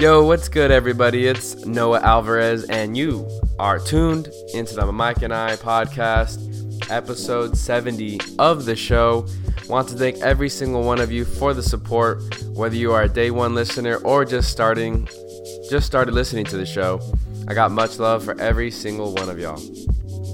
Yo, what's good, everybody? It's Noah Alvarez, and you are tuned into the Mic and I podcast, episode 70 of the show. Want to thank every single one of you for the support, whether you are a day one listener or just starting, just started listening to the show. I got much love for every single one of y'all.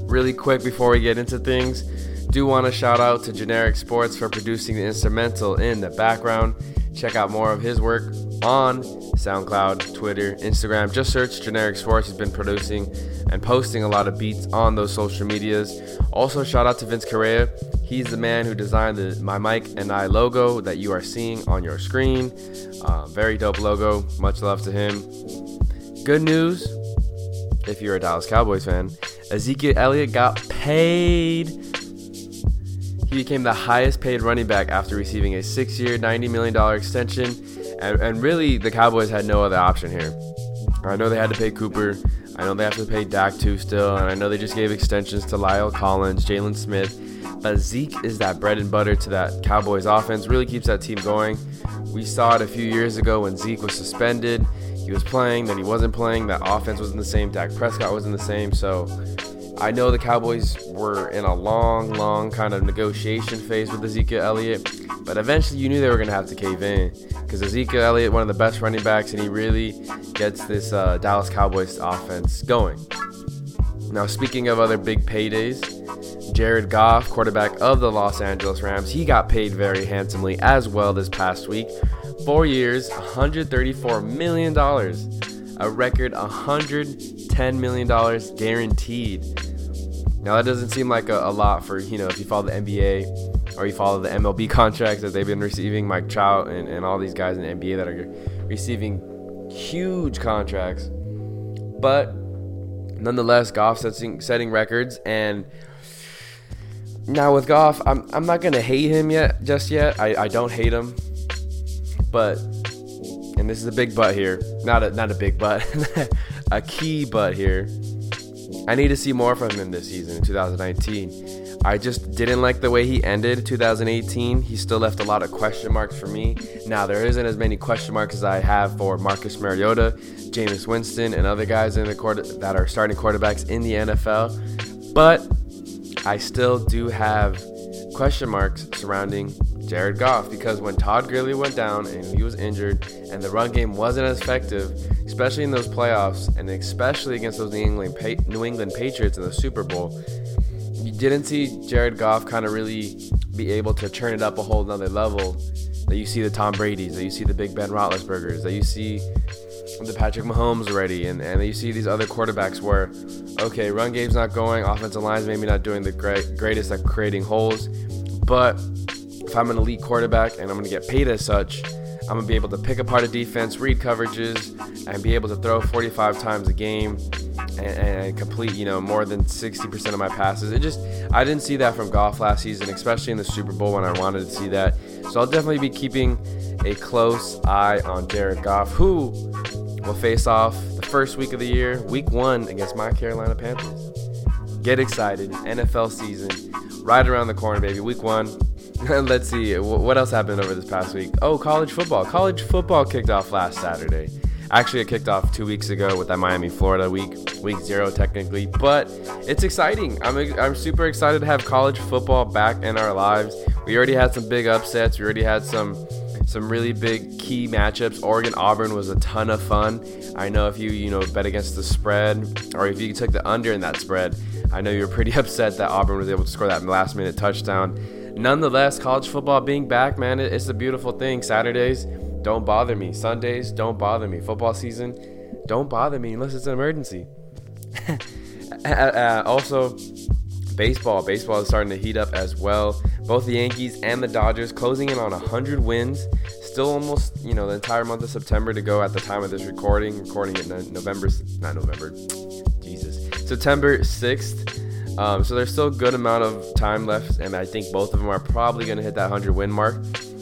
Really quick before we get into things, do want to shout out to Generic Sports for producing the instrumental in the background. Check out more of his work on SoundCloud, Twitter, Instagram. Just search Generic Sports. He's been producing and posting a lot of beats on those social medias. Also, shout out to Vince Correa. He's the man who designed the My Mic and I logo that you are seeing on your screen. Uh, very dope logo. Much love to him. Good news if you're a Dallas Cowboys fan, Ezekiel Elliott got paid. He became the highest paid running back after receiving a six year, $90 million extension and, and really, the Cowboys had no other option here. I know they had to pay Cooper. I know they have to pay Dak too still, and I know they just gave extensions to La'el Collins, Jaylon Smith. But Zeke is that bread and butter to that Cowboys offense. Really keeps that team going. We saw it a few years ago when Zeke was suspended. He was playing, then he wasn't playing. That offense wasn't the same. Dak Prescott wasn't the same. So I know the Cowboys were in a long, long kind of negotiation phase with Ezekiel Elliott, but eventually you knew they were going to have to cave in because Ezekiel Elliott, one of the best running backs, and he really gets this uh, Dallas Cowboys offense going. Now, speaking of other big paydays, Jared Goff, quarterback of the Los Angeles Rams, he got paid very handsomely as well this past week. Four years, $134 million, a record $110 million guaranteed. Now that doesn't seem like a, a, lot for you know if you follow the NBA or you follow the MLB contracts that they've been receiving, Mike Trout and, and all these guys in the NBA that are receiving huge contracts. But nonetheless, Goff setting setting records and now with Goff, I'm I'm not gonna hate him yet just yet. I, I don't hate him. But and this is a big but here. Not a not a big but. a key but here I need to see more from him this season in 2019. I just didn't like the way he ended 2018. He still left a lot of question marks for me. Now, there isn't as many question marks as I have for Marcus Mariota, Jameis Winston, and other guys in the quarter that are starting quarterbacks in the NFL. But I still do have question marks surrounding Jared Goff because when Todd Gurley went down and he was injured and the run game wasn't as effective, especially in those playoffs and especially against those New England pa- New England Patriots in the Super Bowl, you didn't see Jared Goff kind of really be able to turn it up a whole nother level. That you see the Tom Brady's, that you see the Big Ben Roethlisberger's, that you see the Patrick Mahomes already, and, and you see these other quarterbacks where, okay, run game's not going, offensive line's maybe not doing the great, greatest at creating holes, but if I'm an elite quarterback and I'm going to get paid as such, I'm going to be able to pick apart a defense, read coverages, and be able to throw 45 times a game and, and complete, you know, more than 60% of my passes. It just, I didn't see that from Goff last season, especially in the Super Bowl when I wanted to see that. So I'll definitely be keeping a close eye on Jared Goff, who will face off the first week of the year, week one, against my Carolina Panthers. Get excited. NFL season right around the corner, baby. Week one, Let's see. What else happened over this past week? Oh, college football. College football kicked off last Saturday. Actually, it kicked off two weeks ago with that Miami, Florida week, week zero technically. But it's exciting. I'm, I'm super excited to have college football back in our lives. We already had some big upsets. We already had some some really big key matchups. Oregon Auburn was a ton of fun. I know if you you know bet against the spread or if you took the under in that spread, I know you were pretty upset that Auburn was able to score that last minute touchdown nonetheless, college football being back, man, it's a beautiful thing. Saturdays don't bother me. Sundays don't bother me. Football season don't bother me unless it's an emergency. Uh, also, baseball. Baseball is starting to heat up as well. Both the Yankees and the Dodgers closing in on 100 wins. Still almost, you know, the entire month of September to go at the time of this recording. Recording it November, not November, Jesus, September 6th. Um, so there's still a good amount of time left, and I think both of them are probably going to hit that 100 win mark.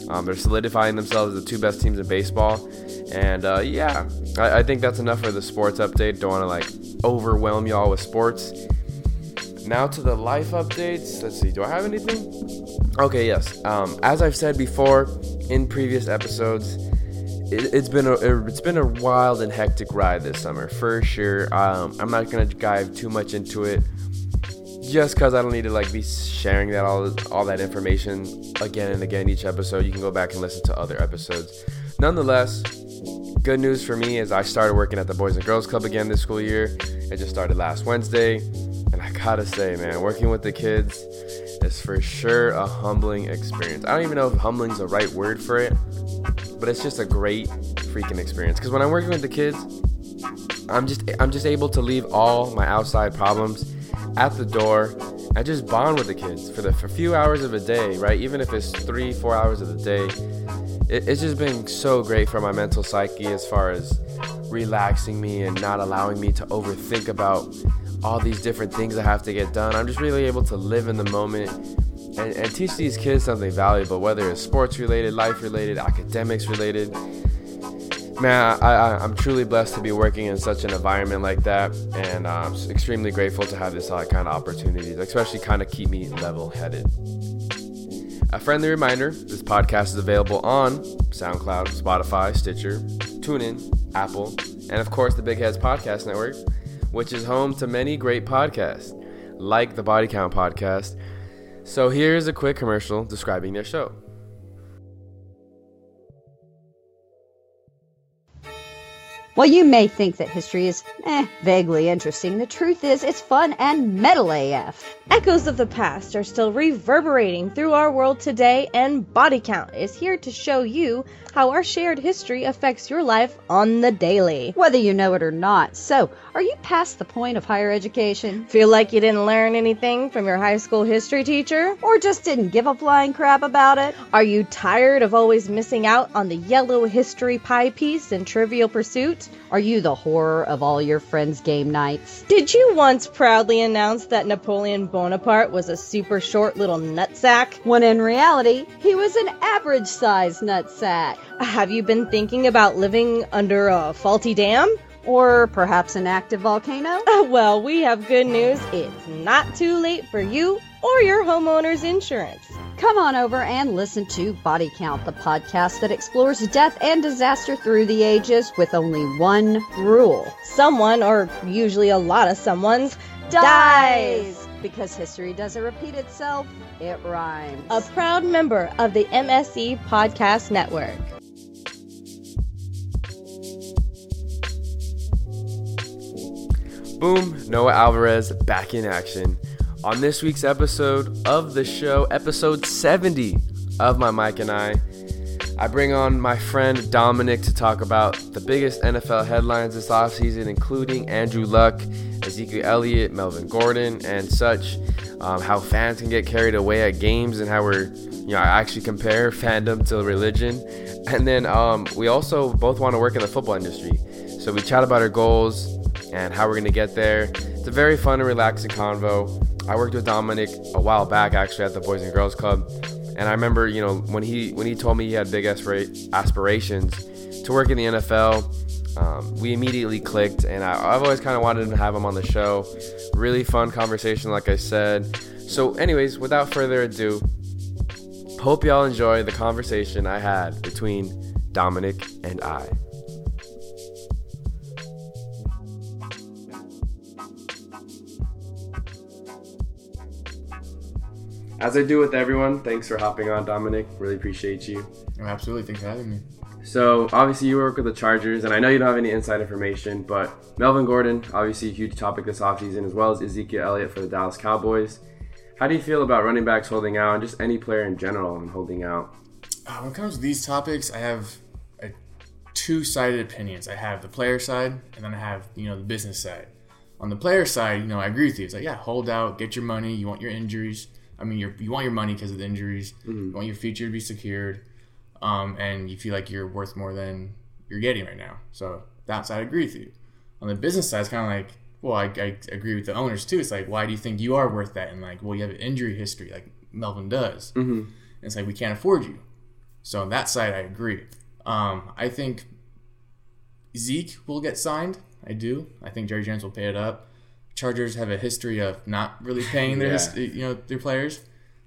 Um, they're solidifying themselves as the two best teams in baseball. And uh, yeah, I, I, think that's enough for the sports update. Don't want to like overwhelm y'all with sports. Now to the life updates. Let's see, do I have anything? Okay, yes. Um, as I've said before in previous episodes, it, has been a it's been a wild and hectic ride this summer for sure. Um, I'm not gonna dive too much into it, just because I don't need to like be sharing that all all that information again and again each episode. You can go back and listen to other episodes. Nonetheless, good news for me is I started working at the Boys and Girls Club again this school year. It just started last Wednesday, and I gotta say, man, working with the kids is for sure a humbling experience. I don't even know if humbling's the right word for it, but it's just a great freaking experience. Because when I'm working with the kids, I'm just I'm just able to leave all my outside problems at the door I just bond with the kids for the for few hours of a day, right? Even if it's three, four hours of the day, it, it's just been so great for my mental psyche as far as relaxing me and not allowing me to overthink about all these different things I have to get done. I'm just really able to live in the moment and, and teach these kids something valuable, whether it's sports related, life related, academics related man, I, am truly blessed to be working in such an environment like that, and I'm extremely grateful to have this uh, kind of opportunities, especially kind of keep me level headed. A friendly reminder this podcast is available on SoundCloud, Spotify, Stitcher, TuneIn, Apple, and of course the Big Heads Podcast Network, which is home to many great podcasts, like the Body Count Podcast. So here's a quick commercial describing their show. While you may think that history is, eh, vaguely interesting, the truth is it's fun and metal AF. Echoes of the past are still reverberating through our world today, and Body Count is here to show you how our shared history affects your life on the daily. Whether you know it or not. So, are you past the point of higher education? Feel like you didn't learn anything from your high school history teacher? Or just didn't give a flying crap about it? Are you tired of always missing out on the yellow history pie piece in Trivial Pursuit? Are you the horror of all your friends' game nights? Did you once proudly announce that Napoleon Bonaparte was a super short little nutsack? When in reality, he was an average sized nutsack. Have you been thinking about living under a faulty dam? Or perhaps an active volcano? well, we have good news. It's not too late for you or your homeowner's insurance. Come on over and listen to Body Count, the podcast that explores death and disaster through the ages with only one rule. Someone, or usually a lot of someone's, dies. Because history doesn't repeat itself, it rhymes. A proud member of the MSE Podcast Network. Boom, Noah Alvarez back in action. On this week's episode of the show, episode 70 of My Mic and I, I bring on my friend Dominic to talk about the biggest NFL headlines this offseason, including Andrew Luck, Ezekiel Elliott, Melvin Gordon, and such. Um, how fans can get carried away at games and how we're, you know, I actually compare fandom to religion. And then um, we also both want to work in the football industry. So we chat about our goals and how we're to get there. It's a very fun and relaxing convo. I worked with Dominic a while back actually at the Boys and Girls Club. And I remember, you know, when he when he told me he had big aspirations to work in the NFL, um, we immediately clicked, and I, have always kind of wanted to have him on the show. Really fun conversation, like I said. So, anyways, without further ado, hope y'all enjoy the conversation I had between Dominic and I. As I do with everyone, thanks for hopping on, Dominic. Really appreciate you. Oh, absolutely. Thanks for having me. So obviously you work with the Chargers, and I know you don't have any inside information, but Melvin Gordon, obviously a huge topic this offseason, as well as Ezekiel Elliott for the Dallas Cowboys. How do you feel about running backs holding out, and just any player in general and holding out? Uh, when it comes to these topics, I have a two-sided opinions. I have the player side, and then I have you know the business side. On the player side, you know I agree with you. It's like yeah, hold out, get your money. You want your injuries. I mean, you want your money because of the injuries. Mm-hmm. You want your future to be secured um, and you feel like you're worth more than you're getting right now. So that side, I agree with you. On the business side, it's kind of like, well, I, I, agree with the owners too. It's like, why do you think you are worth that? And like, well, you have an injury history, like Melvin does. Mm-hmm. And it's like we can't afford you. So on that side, I agree. Um, I think Zeke will get signed. I do. I think Jerry Jones will pay it up. Chargers have a history of not really paying their yeah. you know their players.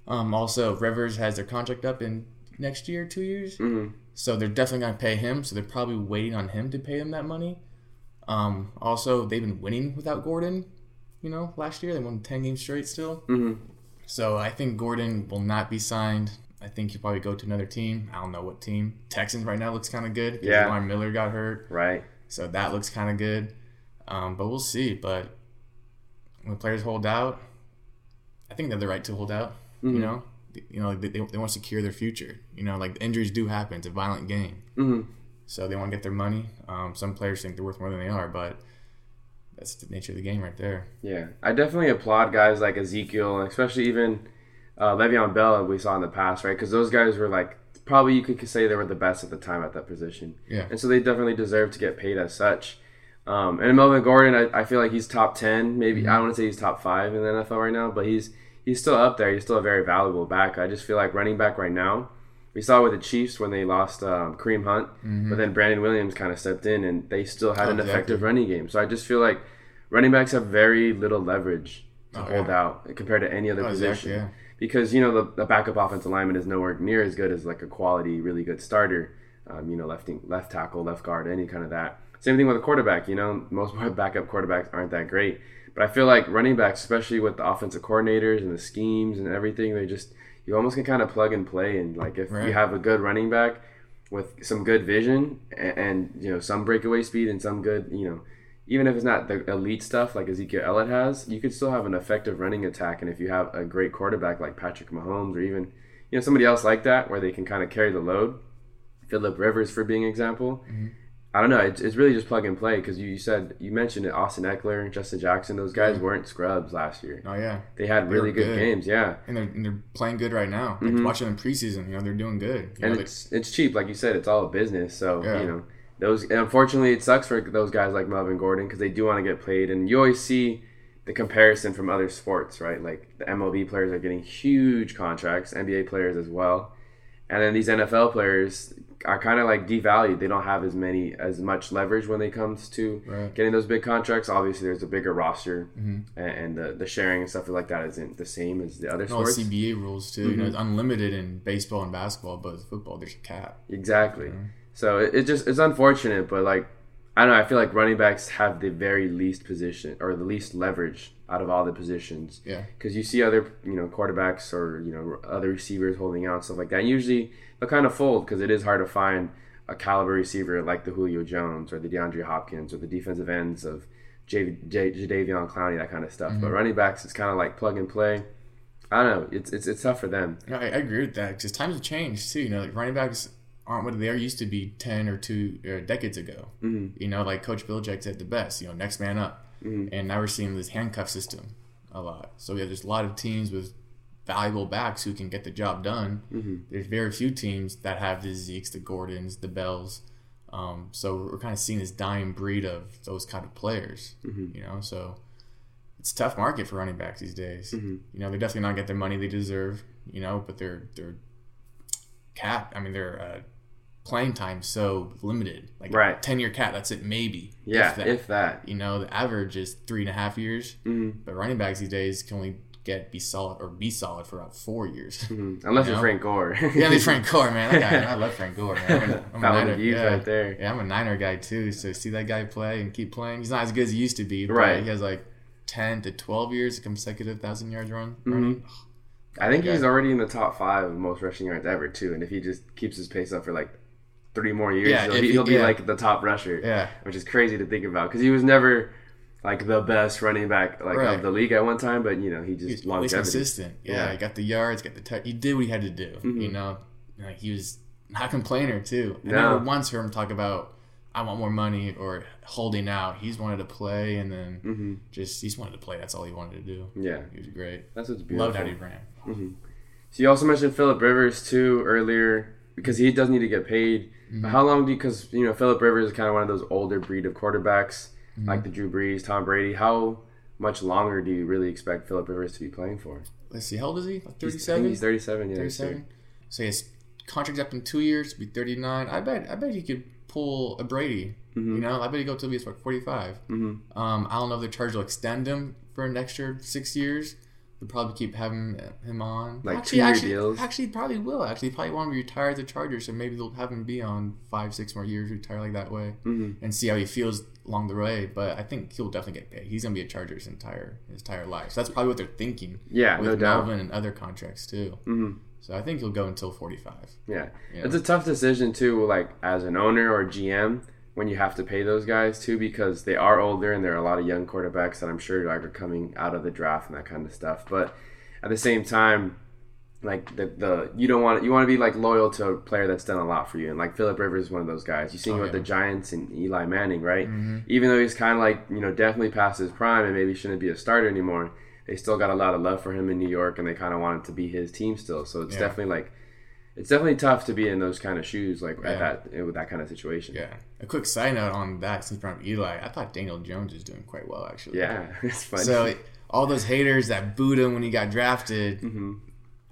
Um, also, Rivers has their contract up in next year, two years. Mm-hmm. So they're definitely going to pay him. So they're probably waiting on him to pay them that money. Um, also, they've been winning without Gordon. You know, last year they won ten games straight still. hmm So I think Gordon will not be signed. I think he'll probably go to another team. I don't know what team. Texans right now looks kind of good. Yeah. Lamar Miller got hurt, Right. so that looks kind of good. Um, but we'll see. But when players hold out, I think they have the right to hold out. Mhm. You know, you know, like they, they want to secure their future. You know, like injuries do happen. It's a violent game, hmm so they want to get their money. Um, some players think they're worth more than they are, but that's the nature of the game right there. Yeah, I definitely applaud guys like Ezekiel, and especially even uh, Le'Veon Bell we saw in the past, right? Because those guys were like probably you could say they were the best at the time at that position, Yeah. and so they definitely deserve to get paid as such. Um, and Melvin Gordon, I, I feel like he's top ten, maybe I want to say he's top five in the NFL right now, but he's he's still up there. He's still a very valuable back. I just feel like running back right now. We saw with the Chiefs when they lost um, Kareem Hunt, but then Brandon Williams kind of stepped in, and they still had an effective running game. So I just feel like running backs have very little leverage to Oh, hold out compared to any other Oh, position. exactly, yeah. Because you know the, the backup offensive lineman is nowhere near as good as like a quality, really good starter. Um, you know, left left tackle, left guard, any kind of that. Same thing with a quarterback. You know, most backup quarterbacks aren't that great. But I feel like running backs, especially with the offensive coordinators and the schemes and everything, they just you almost can kind of plug and play. And like if you have a good running back with some good vision and, and you know some breakaway speed and some good you know even if it's not the elite stuff like Ezekiel Elliott has, you could still have an effective running attack. And if you have a great quarterback like Patrick Mahomes or even you know somebody else like that where they can kind of carry the load, Philip Rivers for being an example. Mm-hmm. I don't know. It's, it's really just plug and play because you, you said you mentioned it. Austin Ekeler, Justin Jackson, those guys weren't scrubs last year. Oh yeah, They had They really good, good. games, yeah. and they're, and they're playing good right now. Like, Mhm. watching them preseason, you know, they're doing good. You and know, they- it's it's cheap, like you said. It's all a business, so Yeah. you know those. Unfortunately, it sucks for those guys like Melvin Gordon because they do want to get played, and you always see the comparison from other sports, right? Like the MLB players are getting huge contracts, NBA players as well, and then these NFL players are kind of like devalued. They don't have as many as much leverage when it comes to Right. getting those big contracts. Obviously, there's a bigger roster, Mhm. and, and the the sharing and stuff like that isn't the same as the other and all sports. CBA rules too. You know, it's unlimited in baseball and basketball, but football there's a cap. Exactly. So it, it just it's unfortunate, but like I don't know. I feel like running backs have the very least position or the least leverage out of all the positions. Yeah. Because you see other you know quarterbacks or you know other receivers holding out stuff like that. Usually they'll kind of fold because it is hard to find a caliber receiver like the Julio Jones or the DeAndre Hopkins or the defensive ends of J- J- Jadeveon Clowney that kind of stuff. But running backs, it's kind of like plug and play. I don't know. It's it's it's tough for them. I, I agree with that because times have changed too. You know, like running backs aren't what they are used to be ten or two uh, decades ago. Mhm. You know, like Coach Bill Belichick said the best. You know, next man up, Mhm. and now we're seeing this handcuff system a lot. So yeah, there's a lot of teams with valuable backs who can get the job done. Mhm. There's very few teams that have the Zekes, the Gordons, the Bells. Um, so we're kind of seeing this dying breed of those kind of players. Mhm. You know, so it's a tough market for running backs these days. Mhm. You know, they definitely not get the money they deserve. You know, but they're they're cap. I mean, their uh, playing time so limited. Like Right. ten year cat, That's it. Maybe. Yeah, that. if that. you know, the average is three and a half years. Mhm. But running backs these days can only get be solid or be solid for about four years. Mhm. Unless You you're know? Frank Gore. yeah, they Frank Gore, man. That guy, I love Frank Gore, man. I'm a, I'm a Niner, yeah. right there. Yeah, I'm a Niner guy too. So see that guy play and keep playing. He's not as good as he used to be, but Right. he has like ten to twelve years of consecutive thousand yards run. Mhm. running. I think Okay. he's already in the top five of most rushing yards ever too. And if he just keeps his pace up for like three more years, Yeah, he'll, be, he- he'll be yeah. like the top rusher, Yeah, which is crazy to think about because he was never like the best running back like Right. of the league at one time. But you know, he just he's always consistent. Yeah, Yeah. he got the yards, got the touch. He did what he had to do. Mhm. You know, like he was not a complainer too. I No. never once heard him talk about I want more money or holding out. He's wanted to play and then hmm just he's wanted to play. That's all he wanted to do. Yeah, He was great. that's what's beautiful. Loved how he ran. So you also mentioned Philip Rivers too earlier because he does need to get paid. Mm-hmm. But how long do you? Because you know Philip Rivers is kind of one of those older breed of quarterbacks Mm-hmm. like the Drew Brees, Tom Brady. How much longer do you really expect Philip Rivers to be playing for? Let's see, how old is he? Like He's- think 37? He's thirty-seven. Yeah, 37. So his contract's up in two years, be 39. I bet I bet he could pull a Brady. Mhm. You know, I bet he go till he's like 45. Mhm. Um, I don't know if the charge will extend him for an extra six years, They'll probably keep having him on. Like actually, two-year actually, deals? Actually, probably will. Actually, probably want to retire as a Charger, so maybe they'll have him be on five, six more years, retire like that way, Mm-hmm. and see how he feels along the way. But I think he'll definitely get paid. He's gonna be a Charger his entire his entire life. So that's probably what they're thinking. Yeah, with no doubt. Melvin and other contracts too. Mhm. So I think he'll go until forty five. Yeah. Yeah. It's a tough decision too, like as an owner or GM, when you have to pay those guys too, because they are older and there are a lot of young quarterbacks that I'm sure like are coming out of the draft and that kind of stuff. But at the same time, like the, the you don't want you want to be like loyal to a player that's done a lot for you, and like Philip Rivers is one of those guys. You see him Oh, with the Giants and Eli Manning, right? Mm-hmm. Even though he's kind of like you know definitely past his prime and maybe shouldn't be a starter anymore, they still got a lot of love for him in New York, and they kind of want it to be his team still. So it's Yeah. definitely like it's definitely tough to be in those kind of shoes, like Yeah. at that with that kind of situation. Yeah. A quick side note on that, since from Eli, I thought Daniel Jones is doing quite well actually. Yeah, it's funny. So all those haters that booed him when he got drafted, Mm-hmm.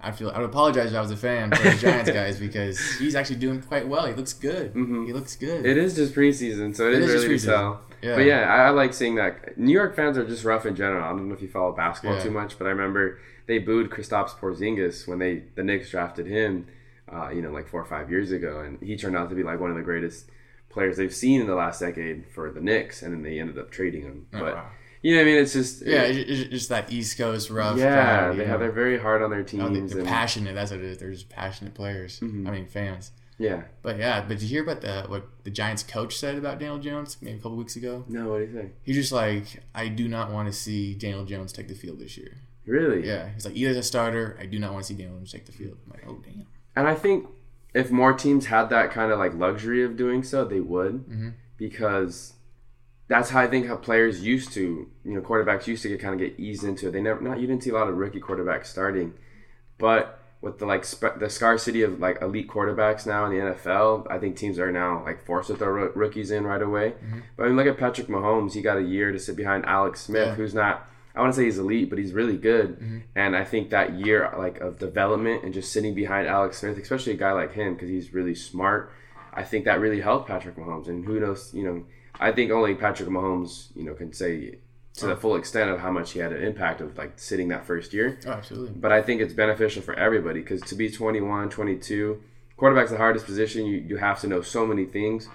I feel I would apologize if I was a fan for the Giants guys because he's actually doing quite well. He looks good. He looks good. Mm-hmm. it is just preseason, so it, It is, is just really tell. Yeah. But yeah, I, I like seeing that. New York fans are just rough in general. I don't know if you follow basketball Yeah. too much, but I remember they booed Kristaps Porzingis when they the Knicks drafted him. Uh, you know, like four or five years ago, and he turned out to be like one of the greatest players they've seen in the last decade for the Knicks, and then they ended up trading him. Oh, but wow. you know, I mean, it's just Yeah, it's it's just that East Coast rough. yeah, kind of, they you have know, they're very hard on their you know, they- teams, they're and passionate. That's what it is. They're just passionate players. Mm-hmm. I mean, fans. yeah. But yeah, but did you hear about the what the Giants coach said about Daniel Jones maybe a couple weeks ago? No, what do you think? He's just like, I do not want to see Daniel Jones take the field this year. Really? Yeah, he's like, either as a starter, I do not want to see Daniel Jones take the field. I'm like, oh damn. And I think if more teams had that kind of like luxury of doing so, they would, Mhm. because that's how I think how players used to, you know, quarterbacks used to get kind of get eased into it. They never, not you didn't see a lot of rookie quarterbacks starting, but with the like sp- the scarcity of like elite quarterbacks now in the NFL, I think teams are now like forced to throw roo- rookies in right away. But I mean, look at Patrick Mahomes. He got a year to sit behind Alex Smith, Yeah. who's not. I want to say he's elite, but he's really good. Mm-hmm. And I think that year, like of development and just sitting behind Alex Smith, especially a guy like him, because he's really smart. I think that really helped Patrick Mahomes. And who knows, you know, I think only Patrick Mahomes, you know, can say to the oh. full extent of how much he had an impact of like sitting that first year. Oh, absolutely. But I think it's beneficial for everybody because to be 21, 22, quarterback's the hardest position. You, you have to know so many things.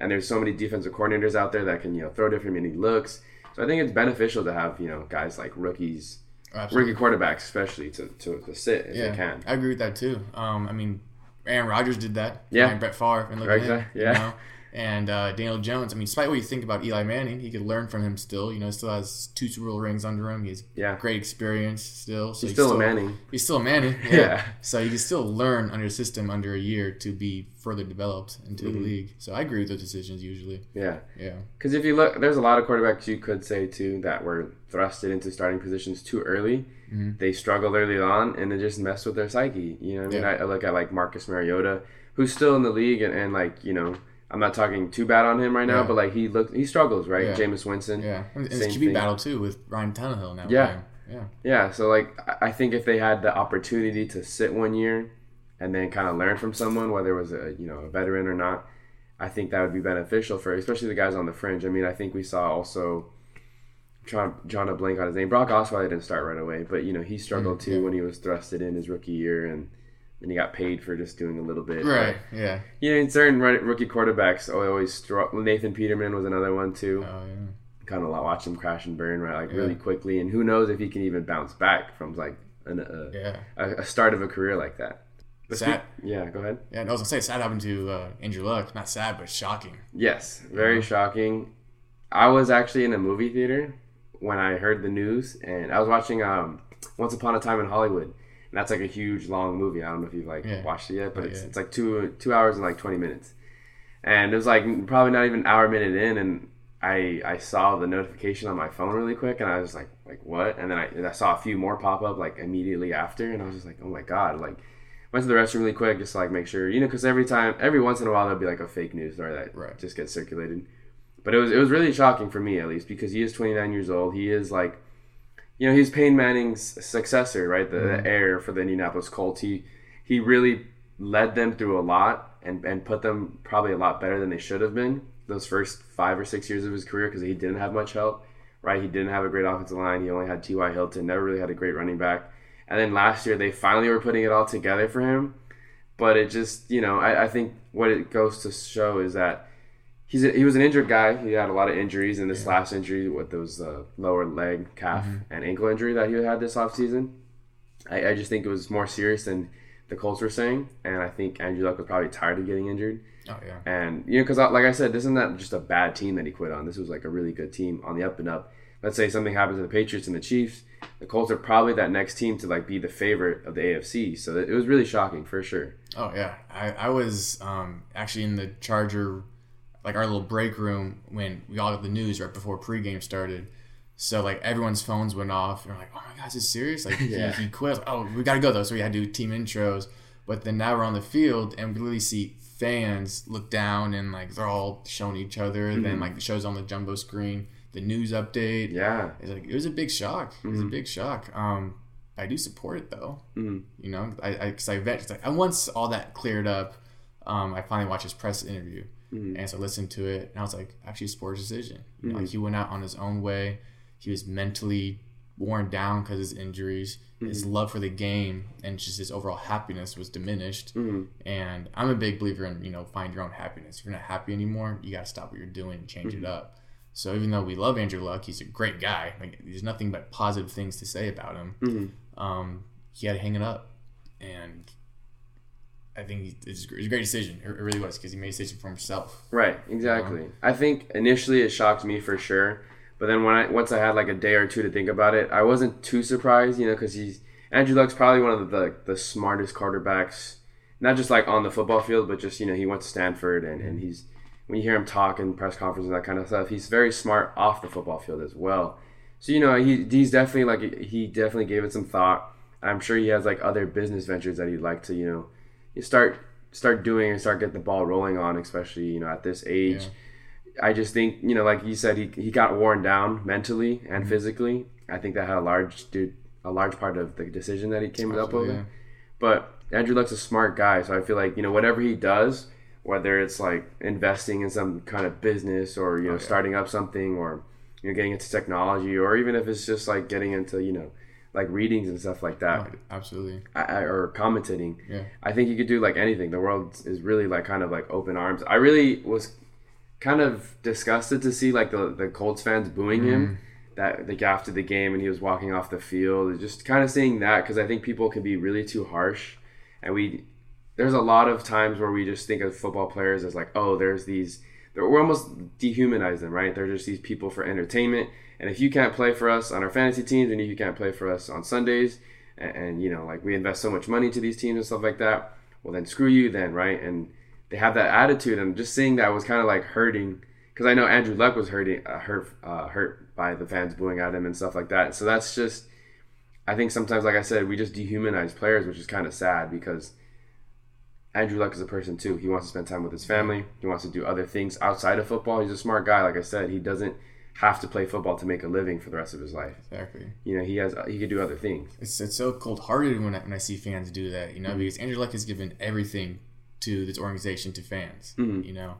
And there's so many defensive coordinators out there that can, you know, throw different many looks. So I think it's beneficial to have, you know, guys like rookies, absolutely. rookie quarterbacks especially to, to, to sit if Yeah, they can. I agree with that too. Um, I mean, Aaron Rodgers did that. Yeah. Brett Favre and look Right, at him. yeah. You know? And uh, Daniel Jones. I mean, despite what you think about Eli Manning, he could learn from him still. You know, he still has two Super Bowl rings under him. He has Yeah. great experience still. So He's he still a Manning. He's still a Manning. Yeah. Yeah. So you can still learn under the system under a year to be further developed into Mm-hmm. the league. So I agree with those decisions usually. Yeah. Yeah. Because if you look, there's a lot of quarterbacks you could say too that were thrusted into starting positions too early. Mm-hmm. They struggled early on, and it just messed with their psyche. You know, what I mean, Yeah. I, I look at like Marcus Mariota, who's still in the league, and, and like you know, I'm not talking too bad on him right now, Yeah. but like he look, he struggles, right? Yeah. Jameis Winston, Yeah. And it's QB thing. battle too with Ryan Tannehill now. Yeah. playing. Yeah. Yeah, so like I- think if they had the opportunity to sit one year and then kind of learn from someone, whether it was a you know a veteran or not, I think that would be beneficial for especially the guys on the fringe. I mean, I think we saw also trying trying to blank on his name. Brock Osweiler didn't start right away, but you know he struggled mm, too when he was thrusted in his rookie year and. And he got paid for just doing a little bit. Right. Yeah. You know, in certain run- rookie quarterbacks, I always struggle. Nathan Peterman was another one too Oh yeah. kind of watch him crash and burn right like really quickly and who knows if he can even bounce back from like an, a, Yeah. a, a start of a career like that But Sad. speak- yeah go ahead Yeah, I was gonna say sad happened to uh, Andrew Luck. Not sad, but shocking. yes very shocking i was actually in a movie theater when i heard the news and i was watching um once upon a time in hollywood and that's like a huge long movie i don't know if you've like Yeah. watched it yet but Not it's, yet. it's like two two hours and like 20 minutes and it was like probably not even an hour minute in and I, I saw the notification on my phone really quick and I was like like what and then I, and I saw a few more pop up like immediately after and I was just like oh my god like went to the restroom really quick just to like make sure you know because every time every once in a while there'll be like a fake news story that Right. just gets circulated but it was it was really shocking for me at least because he is 29 years old he is like you know he's Peyton Manning's successor right the, the mm-hmm. heir for the Indianapolis Colts he he really led them through a lot and and put them probably a lot better than they should have been those first five or six years of his career because he didn't have much help right? He didn't have a great offensive line. He only had T.Y. Hilton, never really had a great running back. And then last year, they finally were putting it all together for him. But it just, you know, I, I think what it goes to show is that he's a, he was an injured guy. He had a lot of injuries, and this yeah. last injury with those uh, lower leg, calf, mm-hmm. and ankle injury that he had this offseason, I, I just think it was more serious than the Colts were saying. And I think Andrew Luck was probably tired of getting injured. Oh yeah. And you know, because like I said, this isn't that just a bad team that he quit on. This was like a really good team on the up and up. Let's say something happens to the Patriots and the Chiefs, the Colts are probably that next team to like be the favorite of the AFC. So it was really shocking for sure. Oh yeah, I, I was um, actually in the Charger, like our little break room when we all got the news right before pregame started. So like everyone's phones went off. And we're like, oh my god, is this serious? Like yeah. he, he quit. oh, we got to go though. So we had to do team intros. But then now we're on the field and we literally see fans look down and like they're all showing each other. Mm-hmm. Then like the show's on the jumbo screen, the news update. Yeah, it's like it was a big shock. It was mm-hmm. a big shock. Um, I do support it though. Mm-hmm. You know, I because I, I vet. Like, once all that cleared up, um, I finally watched his press interview, mm-hmm. and so I listened to it, and I was like, actually, sports decision. You know, like mm-hmm. he went out on his own way. He was mentally worn down because his injuries mm-hmm. his love for the game and just his overall happiness was diminished. Mm-hmm. And I'm a big believer in you know find your own happiness. If you're not happy anymore, you got to stop what you're doing and change mm-hmm. it up. So even though we love Andrew Luck, he's a great guy. Like there's nothing but positive things to say about him. Mm-hmm. Um, he had to hang it up, and I think it's a great decision. It really was because he made a decision for himself. Right, exactly. I think initially it shocked me for sure but then when I once I had like a day or two to think about it, I wasn't too surprised, you know, because he's Andrew Luck's probably one of the, the, the smartest quarterbacks, not just like on the football field, but just you know he went to Stanford and, and he's when you hear him talk in press conferences and that kind of stuff, he's very smart off the football field as well. So you know he he's definitely like he definitely gave it some thought. I'm sure he has like other business ventures that he'd like to you know you start start doing and start getting the ball rolling on, especially you know at this age. Yeah I just think you know, like you said, he, he got worn down mentally and mm-hmm. physically. I think that had a large dude a large part of the decision that he came up with. Yeah. But Andrew Luck's a smart guy, so I feel like you know whatever he does, whether it's like investing in some kind of business or you know oh, yeah. starting up something or you know getting into technology or even if it's just like getting into you know like readings and stuff like that. Oh, absolutely. I, I, or commentating. Yeah. I think you could do like anything. The world is really like kind of like open arms. I really was kind of disgusted to see like the the Colts fans booing mm. him that like after the game and he was walking off the field. Just kind of seeing that because I think people can be really too harsh, and we there's a lot of times where we just think of football players as like oh there's these we're almost dehumanizing them right? They're just these people for entertainment. And if you can't play for us on our fantasy teams and if you can't play for us on Sundays and, and you know like we invest so much money to these teams and stuff like that well then screw you then right? And they have that attitude, and just seeing that was kind of like hurting because I know Andrew Luck was hurting, uh, hurt, uh, hurt by the fans booing at him and stuff like that. So that's just, I think sometimes, like I said, we just dehumanize players, which is kind of sad because Andrew Luck is a person too. He wants to spend time with his family. He wants to do other things outside of football. He's a smart guy, like I said. He doesn't have to play football to make a living for the rest of his life. Exactly. You know, he has he could do other things. It's, it's so cold hearted when I, when I see fans do that. You know, mm-hmm. because Andrew Luck has given everything to this organization to fans, mm-hmm. you know,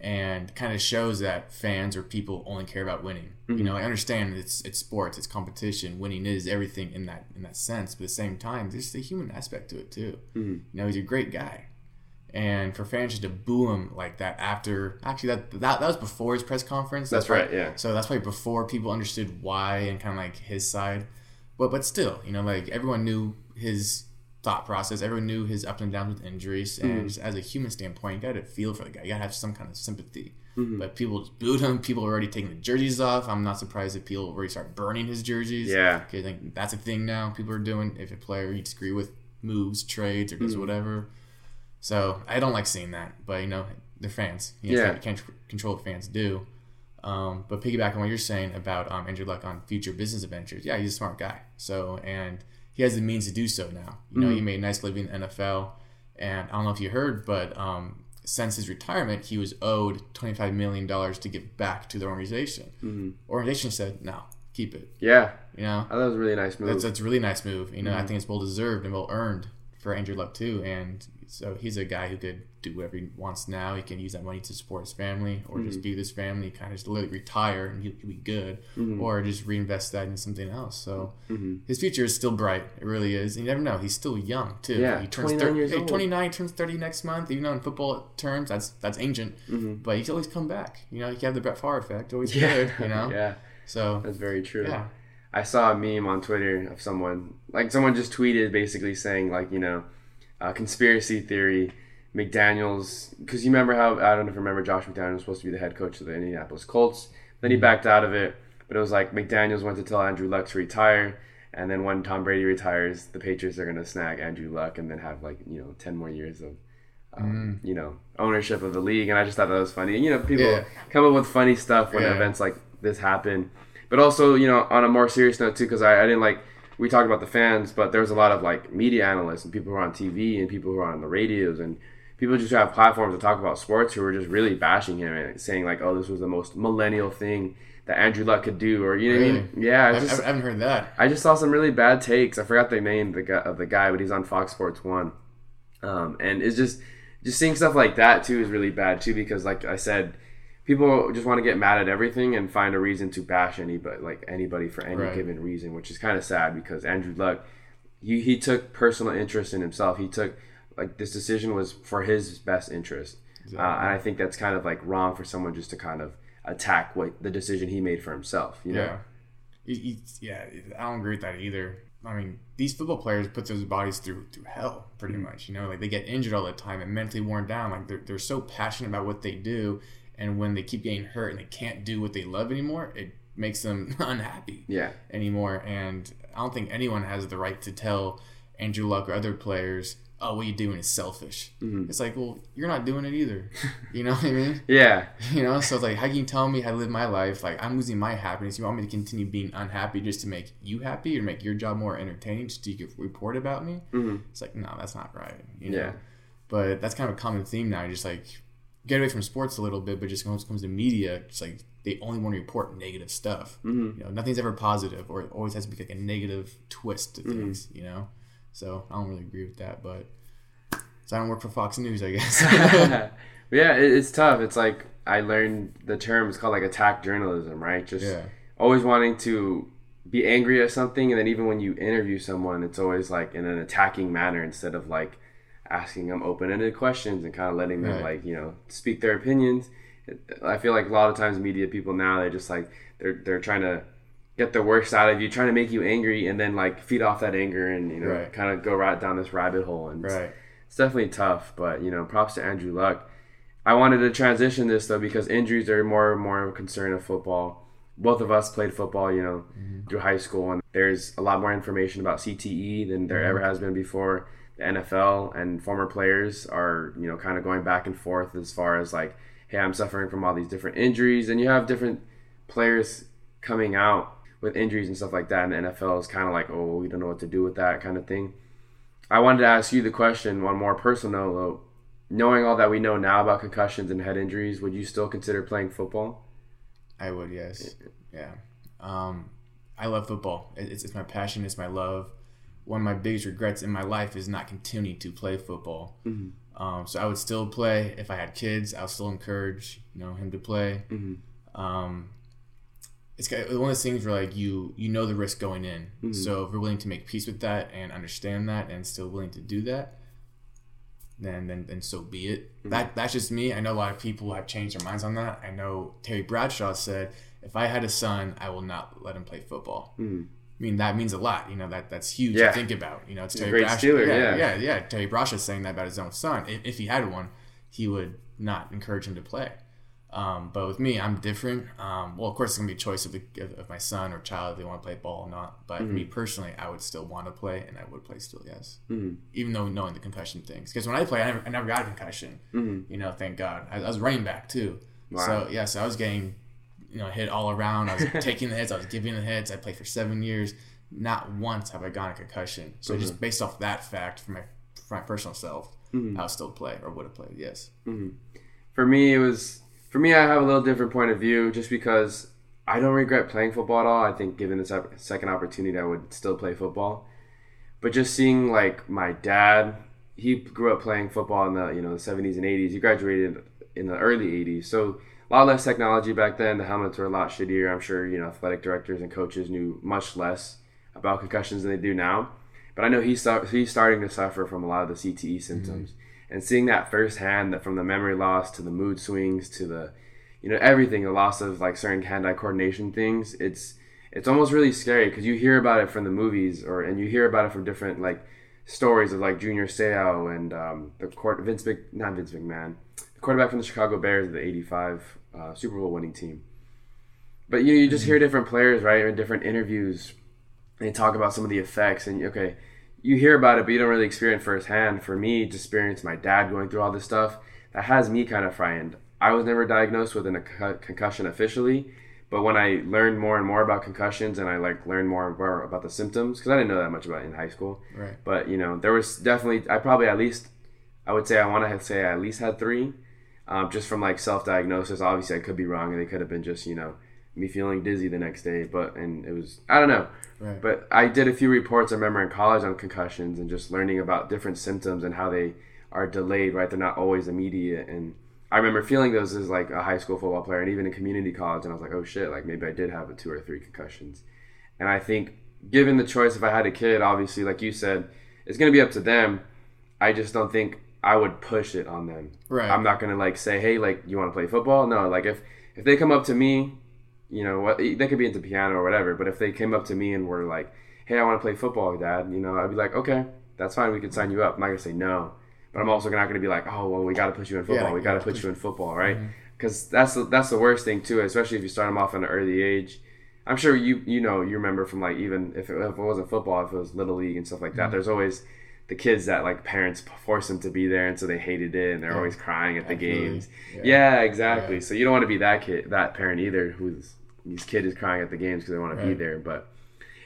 and kind of shows that fans or people only care about winning. Mm-hmm. You know, I understand it's it's sports, it's competition. Winning is everything in that in that sense, but at the same time, there's the human aspect to it too. Mm-hmm. You know, he's a great guy, and for fans just to boo him like that after actually that that, that was before his press conference. That's, that's right, yeah. So that's why before people understood why and kind of like his side, but but still, you know, like everyone knew his thought process. Everyone knew his ups and downs with injuries, and mm-hmm. as a human standpoint, you got to feel for the guy. You got to have some kind of sympathy. Mm-hmm. But people just booed him. People are already taking the jerseys off. I'm not surprised if people already start burning his jerseys. Yeah, because like, that's a thing now. People are doing if a player you disagree with moves, trades, or does mm-hmm. whatever. So I don't like seeing that. But you know, they're fans. You know, yeah, you can't control what fans do. Um, but piggyback on what you're saying about um, Andrew Luck on future business adventures, yeah, he's a smart guy. So and he has the means to do so now. You know, mm-hmm. he made a nice living in the NFL, and I don't know if you heard, but um, since his retirement, he was owed twenty five million dollars to give back to the organization. Mm-hmm. Organization said, "No, keep it." Yeah, you know, I thought that was a really nice move. That's, that's a really nice move. You know, mm-hmm. I think it's well deserved and well earned for Andrew Luck too, and so he's a guy who could do whatever he wants now. He can use that money to support his family, or just mm-hmm. be with his family, kind of just literally retire and he'll, he'll be good, mm-hmm. or just reinvest that in something else. So mm-hmm. his future is still bright. It really is. And you never know. He's still young too. Yeah, he turns 29 thir- years hey, old. 29 turns 30 next month. Even though in football terms, that's that's ancient, but he can always come back. You know, you can have the Brett Favre effect. Always good. You know. yeah, So that's very true. yeah. I saw a meme on Twitter of someone like someone just tweeted basically saying like you know, uh, conspiracy theory. McDaniels because you remember how I don't know if you remember Josh McDaniels was supposed to be the head coach of the Indianapolis Colts. Then he backed out of it, but it was like McDaniels went to tell Andrew Luck to retire, and then when Tom Brady retires, the Patriots are gonna snag Andrew Luck and then have like you know ten more years of. Um, You know, ownership of the league, and I just thought that was funny. And you know, people Yeah. come up with funny stuff when Yeah. events like this happen. But also, you know, on a more serious note too, because I, I didn't like we talked about the fans, but there was a lot of like media analysts and people who are on TV and people who are on the radios and people just who have platforms to talk about sports who were just really bashing him and saying like, oh, this was the most millennial thing that Andrew Luck could do, or you know what I mean? Yeah, I, just, I haven't heard that. I just saw some really bad takes. I forgot the name of the guy, of the guy, but he's on Fox Sports One, um, and it's just just seeing stuff like that too is really bad too because, like I said, people just want to get mad at everything and find a reason to bash anybody, like anybody for any Right. given reason, which is kind of sad because Andrew Luck, he he took personal interest in himself. He took like this decision was for his best interest, uh, and I think that's kind of like wrong for someone just to kind of attack what the decision he made for himself. You know? Yeah. He- he- yeah, I don't agree with that either. I mean, these football players put those bodies through through hell, pretty much. You know, like they get injured all the time and mentally worn down. Like they're, they're so passionate about what they do, and when they keep getting hurt and they can't do what they love anymore, it makes them unhappy Yeah. anymore. And I don't think anyone has the right to tell Andrew Luck or other players, "Oh, what you doing is selfish." Mm-hmm. It's like, well, you're not doing it either. You know what I mean? Yeah. You know, so it's like, how can you tell me how to live my life? Like, I'm losing my happiness. You want me to continue being unhappy just to make you happy or make your job more entertaining just you can report about me? Mhm. It's like, no, that's not right. You know? Yeah. But that's kind of a common theme now. Just like get away from sports a little bit, but just when it comes to media, it's like they only want to report negative stuff. Mhm. You know, nothing's ever positive, or it always has to be like a negative twist to Mm-hmm. things. You know, so I don't really agree with that. But so I don't work for Fox News, I guess. yeah, it's tough. It's like I learned the term. It's called like attack journalism, right? Just yeah. always wanting to be angry at something, and then even when you interview someone, it's always like in an attacking manner instead of like asking them open-ended questions and kind of letting them Right. like you know speak their opinions. I feel like a lot of times media people now they're just like they're they're trying to get the worst out of you, trying to make you angry, and then like feed off that anger and you know Right. kind of go right down this rabbit hole. And it's- Right. it's definitely tough, but you know, props to Andrew Luck. I wanted to transition this though because injuries are more and more of a concern of football. Both of us played football, you know, mm-hmm. through high school, and there's a lot more information about CTE than there mm-hmm. ever has been before. NFL and former players are, you know, kind of going back and forth as far as like, hey, I'm suffering from all these different injuries, and you have different players coming out with injuries and stuff like that. And the NFL is kind of like, oh, we don't know what to do with that kind of thing. I wanted to ask you the question on a more personal note. Knowing all that we know now about concussions and head injuries, would you still consider playing football? I would, yes. Yeah. Um, I love football. It's, it's my passion. It's my love. One of my biggest regrets in my life is not continuing to play football. Mm-hmm. Um, so I would still play if I had kids. I would still encourage you know him to play. Mm-hmm. Um, it's one of those things where like you you know the risk going in. Mm-hmm. So if we're willing to make peace with that and understand that and still willing to do that, then then, then so be it. That that's just me. I know a lot of people have changed their minds on that. I know Terry Bradshaw said, if I had a son, I will not let him play football. I mean that means a lot. You know that that's huge Yeah. to think about. You know, it's Terry Bradshaw. Yeah, yeah. yeah, yeah. Terry Bradshaw saying that about his own son. If, if he had one, he would not encourage him to play. Um, but with me, I'm different. Um, well, of course, it's gonna be a choice of, the, of, my son or child if they want to play ball or not. But for me personally, I would still want to play, and I would play still, yes. Even though knowing the concussion things, because when I played, I never, I never got a concussion. You know, thank God. I, I was running back too. So yes, I was getting, you know, hit all around. I was taking the hits. I was giving the hits. I played for seven years. Not once have I gotten a concussion. So just mm-hmm. based off that fact, for my for my personal self, mm-hmm. I'll still play or would have played. Yes. Mm-hmm. For me, it was for me. I have a little different point of view, just because I don't regret playing football at all. I think given this second opportunity, I would still play football. but just seeing like my dad, he grew up playing football in the you know the 70s and 80s. He graduated in the early 80s, so a lot less technology back then. The helmets were a lot shittier. I'm sure you know athletic directors and coaches knew much less about concussions than they do now. But I know he's he's starting to suffer from a lot of the CTE symptoms, mm-hmm. and seeing that firsthand, that from the memory loss to the mood swings to the, you know, everything, the loss of like certain hand-eye coordination things, it's it's almost really scary because you hear about it from the movies or and you hear about it from different like stories of like Junior Seau and um, the court Vince Mc, not Vince McMahon, the quarterback from the Chicago Bears of the '85 uh, Super Bowl winning team. But you know, you just hear different players, right, in different interviews. They talk about some of the effects, and okay, you hear about it, but you don't really experience firsthand. For me, to experience my dad going through all this stuff, that has me kind of frightened. I was never diagnosed with a concussion officially, but when I learned more and more about concussions and I like learned more and more about the symptoms, because I didn't know that much about it in high school. Right. But you know, there was definitely I probably at least I would say I want to say I at least had three, um, just from like self-diagnosis. Obviously, I could be wrong, and it could have been just you know me feeling dizzy the next day. But and it was I don't know. Right. But I did a few reports. I remember in college on concussions and just learning about different symptoms and how they are delayed. Right, they're not always immediate and I remember feeling those as like a high school football player and even in community college, and I was like, oh shit, like maybe I did have a two or three concussions. And I think, given the choice, if I had a kid, obviously, like you said, it's gonna be up to them. I just don't think I would push it on them. Right. I'm not gonna like say, hey, like you want to play football? No. Like if if they come up to me, you know, what they could be into piano or whatever. But if they came up to me and were like, hey, I want to play football, Dad, you know, I'd be like, okay, that's fine. We can sign you up. I'm not gonna say no but I'm also not going to be like, oh well, we got to put you in football. Yeah, we got to put you in football, right? Because mm-hmm. that's the, that's the worst thing too, especially if you start them off at an early age. I'm sure you you know you remember from like even if it, if it wasn't football, if it was little league and stuff like that. Mm-hmm. There's always the kids that like parents force them to be there, and so they hated it, and they're yeah. always crying at the Absolutely. games. Yeah, yeah exactly. Yeah. So you don't want to be that kid, that parent either, who's his kid is crying at the games because they want right. to be there. But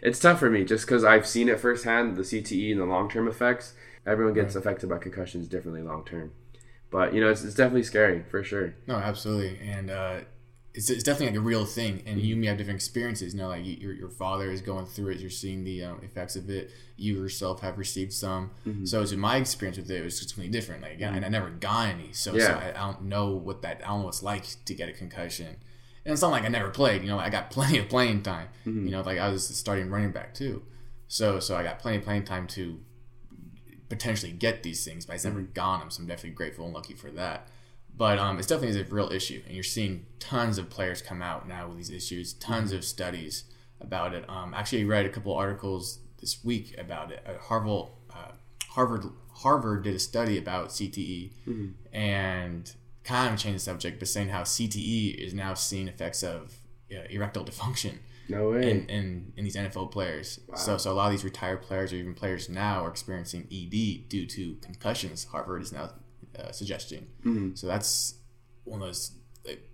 it's tough for me just because I've seen it firsthand, the CTE and the long term effects everyone gets right. affected by concussions differently long term. But you know, it's, it's definitely scary for sure. No, absolutely, and uh, it's, it's definitely like a real thing. And you may have different experiences. You know, like your, your father is going through it. You're seeing the um, effects of it. You yourself have received some. Mm-hmm. So, in my experience with it, it was just completely different. Like, mm-hmm. and I never got any. So, yeah. so I, I, don't know what that. I don't know what it's like to get a concussion. And it's not like I never played. You know, I got plenty of playing time. Mm-hmm. You know, like I was starting running back too. So, so I got plenty of playing time to potentially get these things, but I've never mm-hmm. gotten them. So I'm definitely grateful and lucky for that. But um, it's definitely a real issue, and you're seeing tons of players come out now with these issues, tons of studies about it. Um, actually, I read a couple articles this week about it. Uh, Harvard, uh, Harvard, Harvard did a study about CTE, mm-hmm. and kind of changed the subject, but saying how CTE is now seeing effects of uh, erectile dysfunction no way. In, in, in these NFL players. Wow. So so a lot of these retired players or even players now are experiencing ED due to concussions. Harvard is now uh, suggesting. Mm-hmm. So that's one of those